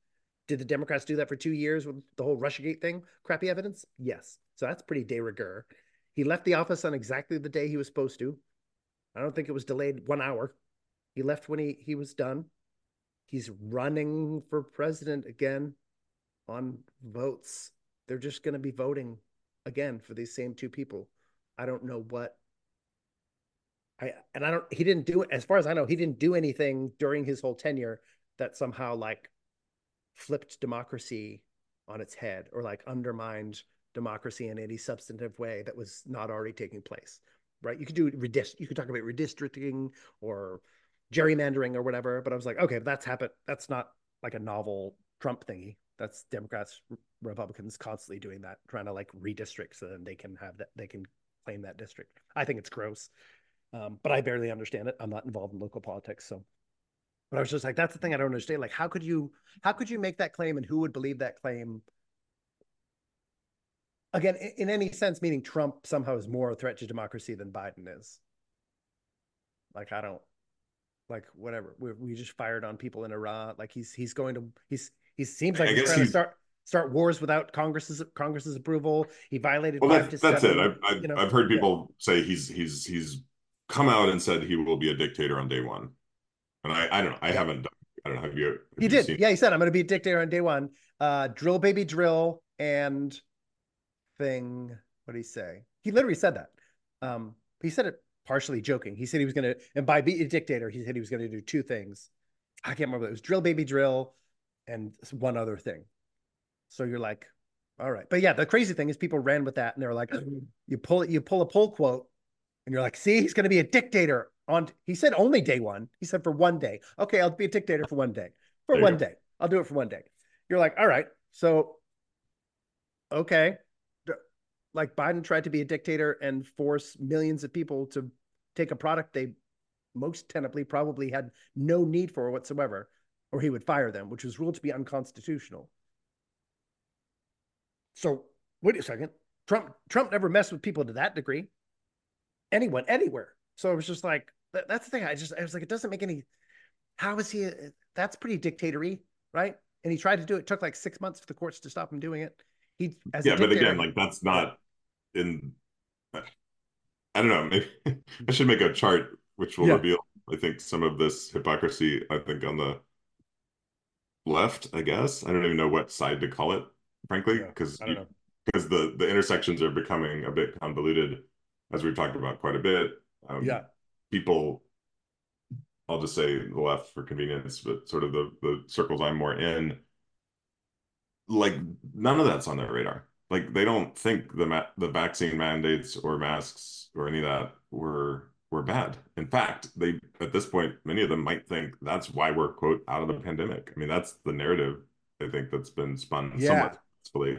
S2: Did the Democrats do that for two years with the whole Russiagate thing? Crappy evidence? Yes. So that's pretty de rigueur. He left the office on exactly the day he was supposed to. I don't think it was delayed one hour. He left when he, he was done. He's running for president again on votes. They're just going to be voting again for these same two people. I don't know what I and I don't he didn't do it as far as I know, he didn't do anything during his whole tenure that somehow like flipped democracy on its head or like undermined democracy in any substantive way that was not already taking place right? You could do redist you could talk about redistricting or gerrymandering or whatever but i was like okay that's happened that's not like a novel trump thingy. That's democrats republicans constantly doing that trying to like redistrict so then they can have that they can claim that district. I think it's gross um, but i barely understand it. I'm not involved in local politics so but I was just like, that's the thing I don't understand. Like, how could you how could you make that claim and who would believe that claim? Again, in, in any sense, meaning Trump somehow is more a threat to democracy than Biden is. Like, I don't like whatever. We, we just fired on people in Iraq. Like he's he's going to he's he seems like I he's trying to start start wars without Congress's Congress's approval. He violated.
S1: Well, that's, that's it. I've I've, you know? I've heard people yeah. say he's he's he's come out and said he will be a dictator on day one. And I, I don't know. I haven't done. I don't know. Have you? Have
S2: he did. Seen... Yeah, he said, "I'm going to be a dictator on day one." Uh, drill, baby, drill, and thing. What did he say? He literally said that. Um, he said it partially joking. He said he was going to, and by being a dictator, he said he was going to do two things. I can't remember. It was drill, baby, drill, and one other thing. So you're like, all right. But yeah, the crazy thing is people ran with that, and they're like, [CLEARS THROAT] you pull it, you pull a pull quote, and you're like, see, he's going to be a dictator on he said only day one. He said for one day. Okay, I'll be a dictator for one day. For there one day. I'll do it for one day. You're like, all right. So okay. Like Biden tried to be a dictator and force millions of people to take a product they most tenably probably had no need for whatsoever, or he would fire them, which was ruled to be unconstitutional. So wait a second. Trump Trump never messed with people to that degree. Anyone, anywhere. So it was just like, that, that's the thing. I just I was like, it doesn't make any. How is he? That's pretty dictatory, right? And he tried to do it. it took like six months for the courts to stop him doing it. He
S1: yeah, but again, like that's not in. I don't know. Maybe [LAUGHS] I should make a chart which will yeah. reveal. I think some of this hypocrisy. I think on the left. I guess I don't even know what side to call it, frankly, because yeah, because the the intersections are becoming a bit convoluted, as we've talked about quite a bit.
S2: Um, yeah
S1: people I'll just say the left for convenience, but sort of the the circles I'm more in, like none of that's on their radar. like they don't think the the vaccine mandates or masks or any of that were were bad. In fact, they at this point, many of them might think that's why we're quote out of the pandemic. I mean, that's the narrative I think that's been spun yeah. somewhat successfully.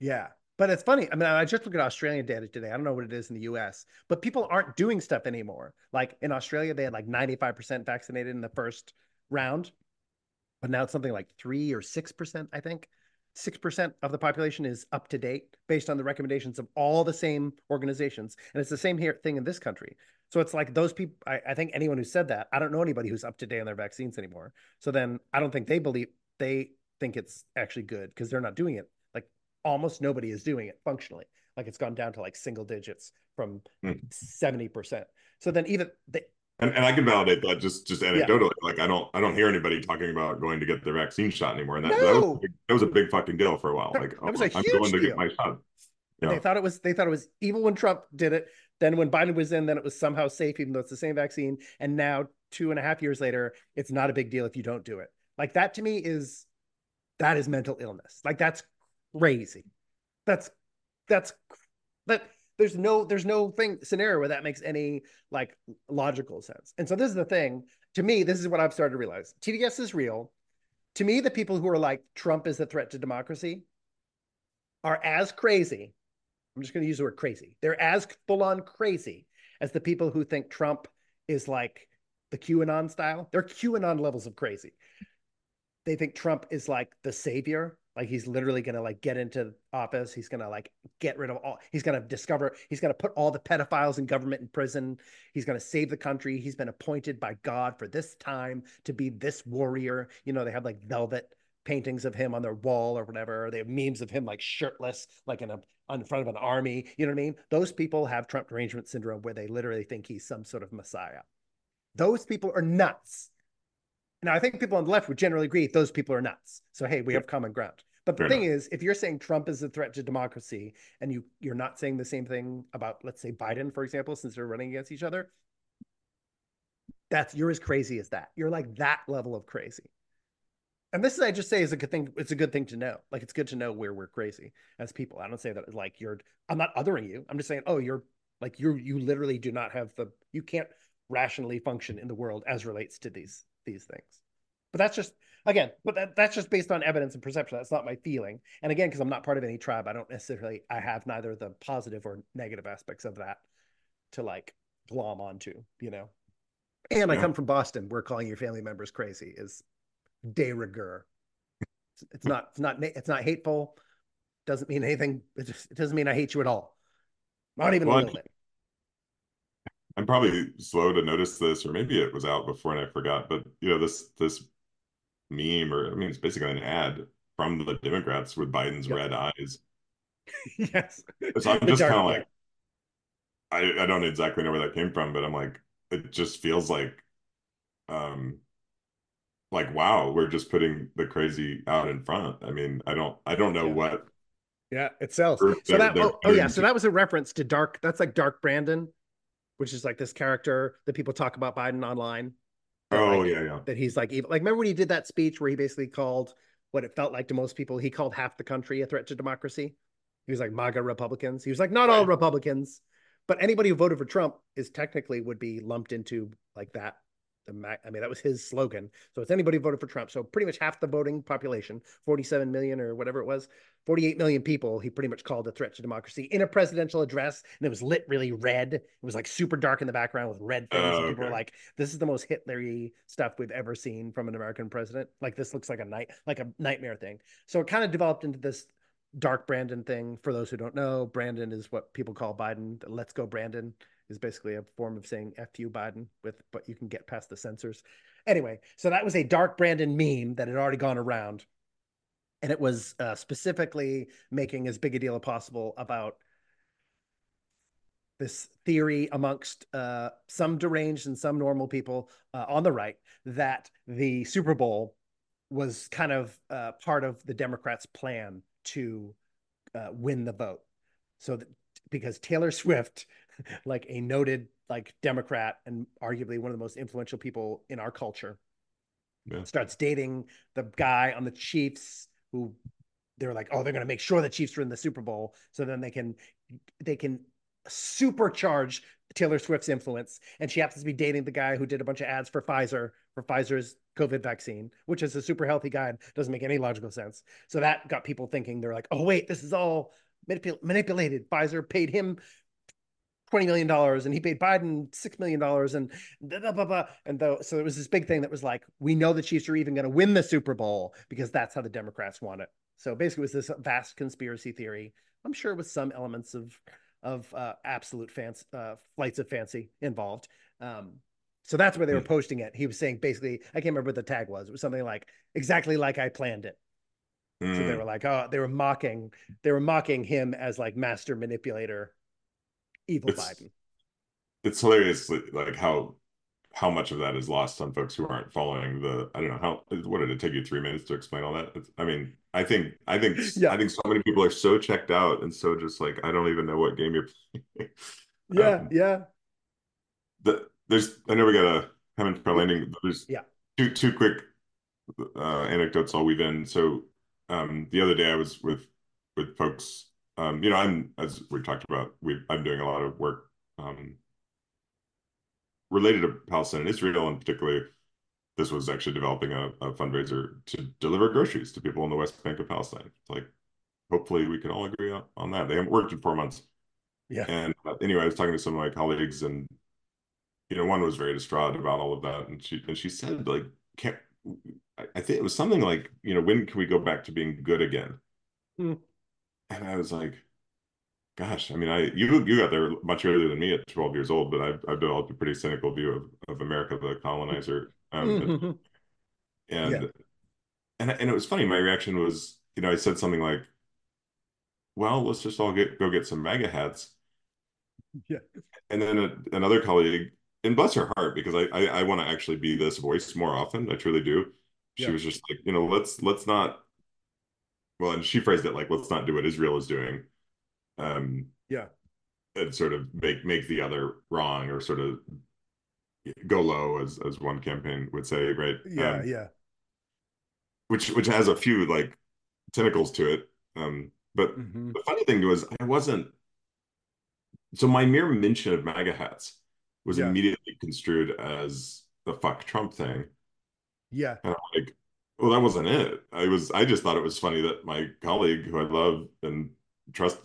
S2: Yeah. But it's funny. I mean, I just look at Australian data today. I don't know what it is in the US, but people aren't doing stuff anymore. Like in Australia, they had like 95% vaccinated in the first round, but now it's something like three or 6%, I think. 6% of the population is up to date based on the recommendations of all the same organizations. And it's the same here thing in this country. So it's like those people, I, I think anyone who said that, I don't know anybody who's up to date on their vaccines anymore. So then I don't think they believe, they think it's actually good because they're not doing it almost nobody is doing it functionally. Like it's gone down to like single digits from mm. 70%. So then even the
S1: and, and I can validate that just just anecdotally. Yeah. Like I don't I don't hear anybody talking about going to get their vaccine shot anymore. And that, no. that, was, big, that was a big fucking deal for a while. Like
S2: a I'm going to deal. get my shot. Yeah. They thought it was they thought it was evil when Trump did it. Then when Biden was in, then it was somehow safe, even though it's the same vaccine. And now two and a half years later, it's not a big deal if you don't do it. Like that to me is that is mental illness. Like that's crazy that's that's that there's no there's no thing scenario where that makes any like logical sense. And so this is the thing. To me, this is what I've started to realize. TDS is real. To me, the people who are like Trump is a threat to democracy are as crazy. I'm just going to use the word crazy. They're as full on crazy as the people who think Trump is like the QAnon style. They're QAnon levels of crazy. They think Trump is like the savior like he's literally gonna like get into office. He's gonna like get rid of all. He's gonna discover. He's gonna put all the pedophiles in government in prison. He's gonna save the country. He's been appointed by God for this time to be this warrior. You know, they have like velvet paintings of him on their wall or whatever. They have memes of him like shirtless, like in a in front of an army. You know what I mean? Those people have Trump derangement syndrome, where they literally think he's some sort of messiah. Those people are nuts. Now, I think people on the left would generally agree those people are nuts. So, hey, we have common ground. But the Fair thing enough. is, if you're saying Trump is a threat to democracy and you you're not saying the same thing about, let's say, Biden, for example, since they're running against each other, that's you're as crazy as that. You're like that level of crazy. And this is I just say is a good thing. It's a good thing to know. Like it's good to know where we're crazy as people. I don't say that like you're. I'm not othering you. I'm just saying, oh, you're like you're you literally do not have the you can't rationally function in the world as relates to these these things. But that's just again, but that, that's just based on evidence and perception. That's not my feeling. And again, because I'm not part of any tribe, I don't necessarily I have neither the positive or negative aspects of that to like glom onto, you know. And yeah. I come from Boston, where calling your family members crazy is de rigueur. It's, it's not it's not it's not hateful. Doesn't mean anything. It, just, it doesn't mean I hate you at all. Not even well, a little bit.
S1: I'm probably slow to notice this, or maybe it was out before and I forgot. But you know, this this meme, or I mean, it's basically an ad from the Democrats with Biden's yep. red eyes. [LAUGHS]
S2: yes.
S1: So I'm just kind of like, I I don't exactly know where that came from, but I'm like, it just feels like, um, like wow, we're just putting the crazy out in front. I mean, I don't I don't know yeah. what.
S2: Yeah, it sells. So that oh, oh yeah, so that was a reference to Dark. That's like Dark Brandon which is like this character that people talk about Biden online.
S1: Oh
S2: like,
S1: yeah, yeah.
S2: That he's like evil. Like remember when he did that speech where he basically called what it felt like to most people, he called half the country a threat to democracy. He was like MAGA Republicans. He was like not all Republicans, but anybody who voted for Trump is technically would be lumped into like that the Mac, I mean, that was his slogan. So it's anybody voted for Trump. So pretty much half the voting population, 47 million or whatever it was, 48 million people, he pretty much called a threat to democracy in a presidential address. And it was lit really red. It was like super dark in the background with red oh, things. Oh, and people were like, this is the most Hitlery stuff we've ever seen from an American president. Like this looks like a night, like a nightmare thing. So it kind of developed into this dark Brandon thing. For those who don't know, Brandon is what people call Biden. Let's go, Brandon is basically a form of saying "f you, Biden," with but you can get past the censors. Anyway, so that was a Dark Brandon meme that had already gone around, and it was uh, specifically making as big a deal as possible about this theory amongst uh, some deranged and some normal people uh, on the right that the Super Bowl was kind of uh, part of the Democrats' plan to uh, win the vote. So that because Taylor [LAUGHS] Swift [LAUGHS] like a noted like Democrat and arguably one of the most influential people in our culture. Yeah. Starts dating the guy on the Chiefs who they're like, oh, they're going to make sure the Chiefs are in the Super Bowl, so then they can they can supercharge Taylor Swift's influence. And she happens to be dating the guy who did a bunch of ads for Pfizer for Pfizer's COVID vaccine, which is a super healthy guy and doesn't make any logical sense. So that got people thinking. They're like, oh wait, this is all manipul- manipulated. Pfizer paid him twenty million dollars, and he paid Biden six million dollars, and blah, blah, blah, blah. and though so it was this big thing that was like, we know the Chiefs are even going to win the Super Bowl because that's how the Democrats want it. So basically, it was this vast conspiracy theory. I'm sure with some elements of of uh, absolute fans, uh, flights of fancy involved. Um, so that's where they were posting it. He was saying basically, I can't remember what the tag was. It was something like exactly like I planned it. Mm. So they hmm. were like, oh, they were mocking, they were mocking him as like master manipulator, evil
S1: it's,
S2: Biden.
S1: It's hilarious, like how how much of that is lost on folks who aren't following the i don't know how what did it take you three minutes to explain all that? It's, i mean i think i think yeah. i think so many people are so checked out and so just like i don't even know what game you're
S2: playing. [LAUGHS] Yeah um, yeah.
S1: the, there's i know we got a haven't landing there's
S2: yeah.
S1: two two quick uh anecdotes i'll weave in. So um the other day i was with with folks um you know i'm as we talked about we i'm doing a lot of work um related to Palestine and Israel, and particularly this was actually developing a, a, fundraiser to deliver groceries to people in the West Bank of Palestine. It's like, hopefully, we can all agree on, on that. They haven't worked in four months.
S2: Yeah.
S1: And uh, anyway, I was talking to some of my colleagues, and you know, one was very distraught about all of that, and she and she said, like, can't. I think it was something like, you know, when can we go back to being good again? Mm. And I was like, gosh, I mean, I you you got there much earlier than me at 12 years old, but I've I've developed a pretty cynical view of, of America, the colonizer. Um, mm-hmm. and yeah. and and it was funny. My reaction was, you know, I said something like, "Well, let's just all get go get some MAGA hats."
S2: Yeah.
S1: And then a, another colleague, and bless her heart, because I I, I want to actually be this voice more often. I truly do. She yeah. was just like, you know, let's let's not. Well, and she phrased it like, "Let's not do what Israel is doing." um
S2: yeah
S1: and sort of make make the other wrong or sort of go low as as one campaign would say right
S2: yeah um, yeah
S1: which which has a few like tentacles to it um but mm-hmm. the funny thing was i wasn't so my mere mention of maga hats was yeah. immediately construed as the fuck trump thing
S2: yeah
S1: and I'm like well that wasn't it. I was i just thought it was funny that my colleague who i love and trust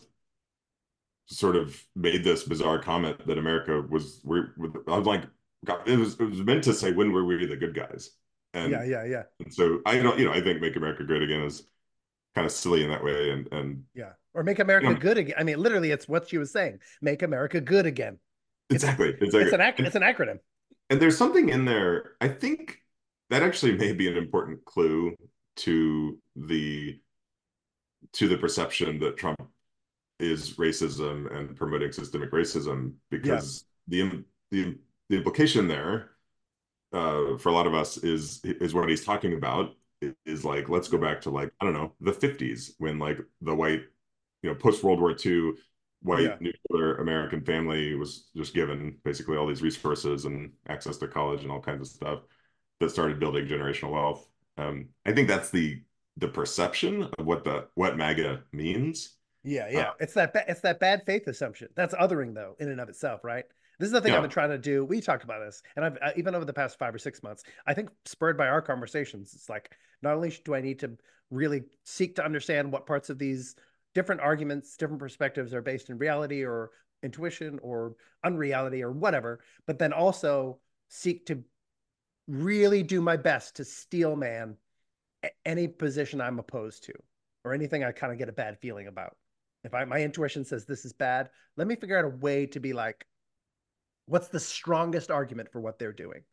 S1: sort of made this bizarre comment that America was we I was like God, it was it was meant to say when were we the good guys?
S2: And yeah yeah yeah.
S1: and so I don't you know I think make America great again is kind of silly in that way and and
S2: yeah. Or make America you know, good again I mean literally it's what she was saying make America good again.
S1: Exactly
S2: it's,
S1: exactly.
S2: it's an ac- it's an acronym.
S1: and there's something in there I think that actually may be an important clue to the to the perception that Trump is racism and promoting systemic racism because yeah. the the the implication there uh, for a lot of us is is what he's talking about is like let's go back to like I don't know the 50s when like the white you know post World War II white yeah. nuclear American family was just given basically all these resources and access to college and all kinds of stuff that started building generational wealth. Um, I think that's the the perception of what the what MAGA means
S2: yeah, yeah. Uh, it's that ba- it's that bad faith assumption. That's othering though, in and of itself, right? This is the thing yeah. I've been trying to do. We talked about this, and I've uh, even over the past five or six months. I think spurred by our conversations, it's like not only do I need to really seek to understand what parts of these different arguments, different perspectives are based in reality or intuition or unreality or whatever, but then also seek to really do my best to steel man any position I'm opposed to or anything I kind of get a bad feeling about if I my intuition says this is bad, let me figure out a way to be like, what's the strongest argument for what they're doing?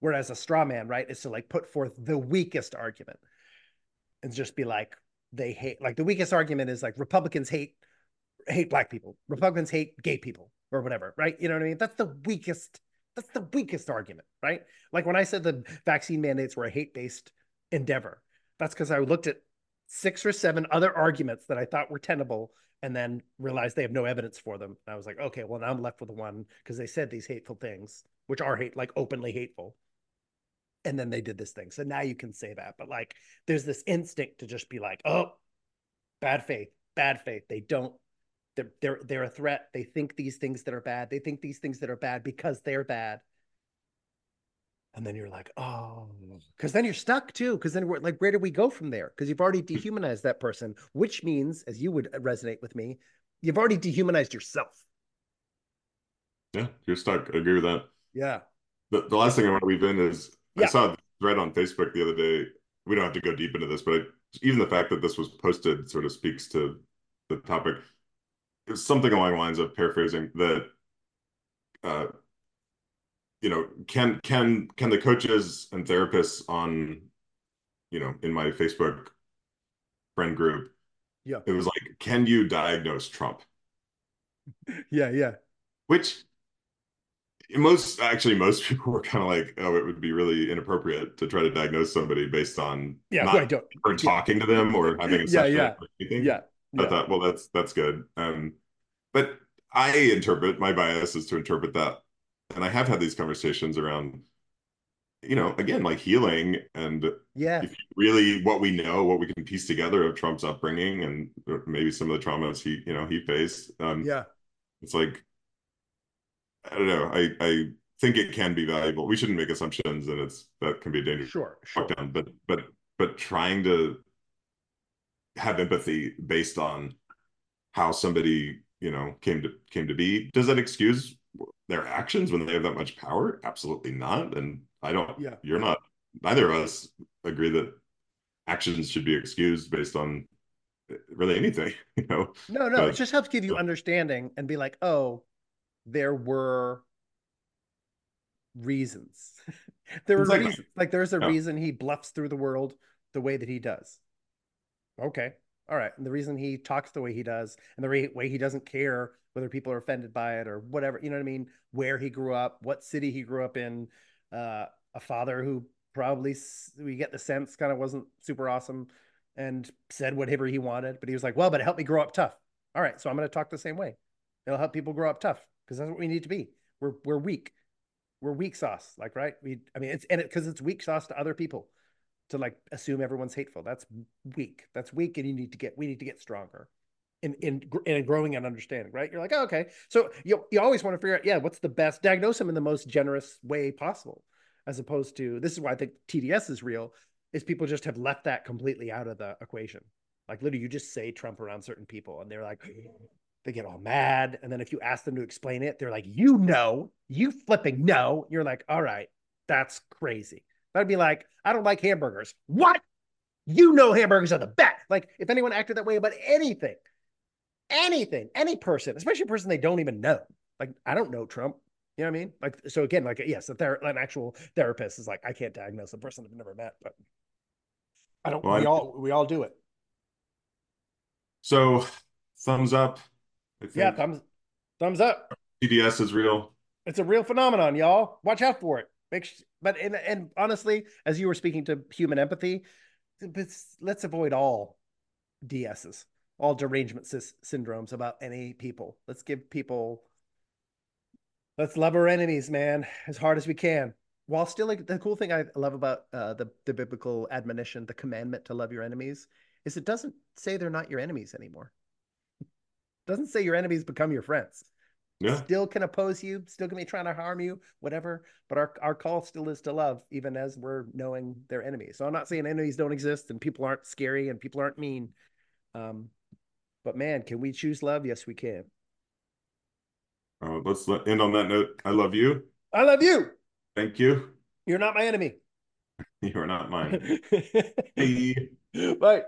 S2: Whereas a straw man, right, is to like put forth the weakest argument and just be like, they hate like the weakest argument is like Republicans hate hate black people, Republicans hate gay people or whatever, right? You know what I mean? That's the weakest, that's the weakest argument, right? Like when I said the vaccine mandates were a hate-based endeavor, that's because I looked at six or seven other arguments that I thought were tenable and then realized they have no evidence for them. And I was like, okay, well, now I'm left with one because they said these hateful things, which are hate, like openly hateful. And then they did this thing. So now you can say that. But like, there's this instinct to just be like, oh, Bad faith, bad faith. They don't. They're they're they're a threat. They think these things that are bad. They think these things that are bad because they're bad. And then you're like, oh, because then you're stuck too. Because then we're like, where do we go from there? Because you've already dehumanized that person, which means, as you would resonate with me, you've already dehumanized yourself.
S1: Yeah, you're stuck. I agree with that.
S2: Yeah.
S1: The, the last thing I want to weave in is
S2: Yeah.
S1: I saw a thread on Facebook the other day. We don't have to go deep into this, but I, even the fact that this was posted sort of speaks to the topic. Something along the lines of paraphrasing that, uh, you know, can can can the coaches and therapists on, you know, in my Facebook friend group,
S2: Yeah.
S1: it was like, can you diagnose Trump? [LAUGHS]
S2: Yeah. Yeah.
S1: Which most actually most [LAUGHS] people were kind of like, oh, it would be really inappropriate to try to diagnose somebody based on
S2: Yeah.
S1: not
S2: Don't.
S1: or talking to them or having a
S2: Yeah, yeah,
S1: anything.
S2: Yeah.
S1: I thought, well, that's that's good. Um, but I interpret my bias is to interpret that, and I have had these conversations around, you know, again, like healing and
S2: Yeah.
S1: if really what we know, what we can piece together of Trump's upbringing and maybe some of the traumas he, you know, he faced. Um,
S2: Yeah.
S1: it's like I don't know. I I think it can be valuable. We shouldn't make assumptions, and it's that can be a dangerous
S2: Sure. Sure.
S1: down. But but but trying to have empathy based on how somebody you know came to came to be does that excuse their actions when they have that much power? Absolutely not. And I don't.
S2: Yeah.
S1: You're not. Neither of us agree that actions should be excused based on eh, really anything. [LAUGHS] You know.
S2: No, no, it just helps give you understanding and be like, oh, there were reasons. [LAUGHS] there were
S1: Exactly.
S2: reasons. Like there's a
S1: Yeah.
S2: reason he bluffs through the world the way that he does. Okay. All right. And the reason he talks the way he does and the re- way he doesn't care whether people are offended by it or whatever, you know what I mean? Where he grew up, what city he grew up in, uh, a father who probably we get the sense kind of wasn't super awesome and said whatever he wanted, but he was like, well, but it helped me grow up tough. All right, so I'm going to talk the same way. It'll help people grow up tough because that's what we need to be. We're we're weak. We're weak sauce, like right? We, I mean, it's and it because it's weak sauce to other people to like assume everyone's hateful. That's weak. That's weak, and you need to get. We need to get stronger in in in growing and understanding. Right? You're like, oh, okay. So you you always want to figure out, yeah, what's the best diagnose them in the most generous way possible, as opposed to this is why I think TDS is real. Is people just have left that completely out of the equation. Like literally, you just say Trump around certain people, and they're like, [GASPS] they get all mad. And then if you ask them to explain it, they're like, you know, you flipping know. You're like, all right, that's crazy. That'd be like, I don't like hamburgers. What? You know, hamburgers are the best. Like, if anyone acted that way about anything, anything, any person, especially a person they don't even know. Like, I don't know Trump. You know what I mean? Like, so again, like, yes, a ther- an actual therapist is like, I can't diagnose a person I've never met, but I don't.
S1: Well,
S2: we
S1: I-
S2: all we all do it.
S1: So thumbs up.
S2: Yeah, thumbs thumbs up.
S1: TDS is real.
S2: It's a real phenomenon, y'all. Watch out for it. But and and honestly, as you were speaking to human empathy, let's, avoid all DSs, all derangement syndromes about any people. Let's give people. Let's love our enemies, man, as hard as we can. While still, like, the cool thing I love about uh, the the biblical admonition, the commandment to love your enemies, is it doesn't say they're not your enemies anymore. It doesn't say your enemies become your friends
S1: Yeah.
S2: still can oppose you, still can be trying to harm you, whatever. But our, our call still is to love, even as we're knowing they're enemies. So I'm not saying enemies don't exist and people aren't scary and people aren't mean. Um, but man, can we choose love? Yes, we can.
S1: Uh, let's let, end on that note. I love you.
S2: I love you.
S1: Thank you.
S2: You're not my enemy. [LAUGHS]
S1: You are not mine. [LAUGHS] Hey.
S2: Bye.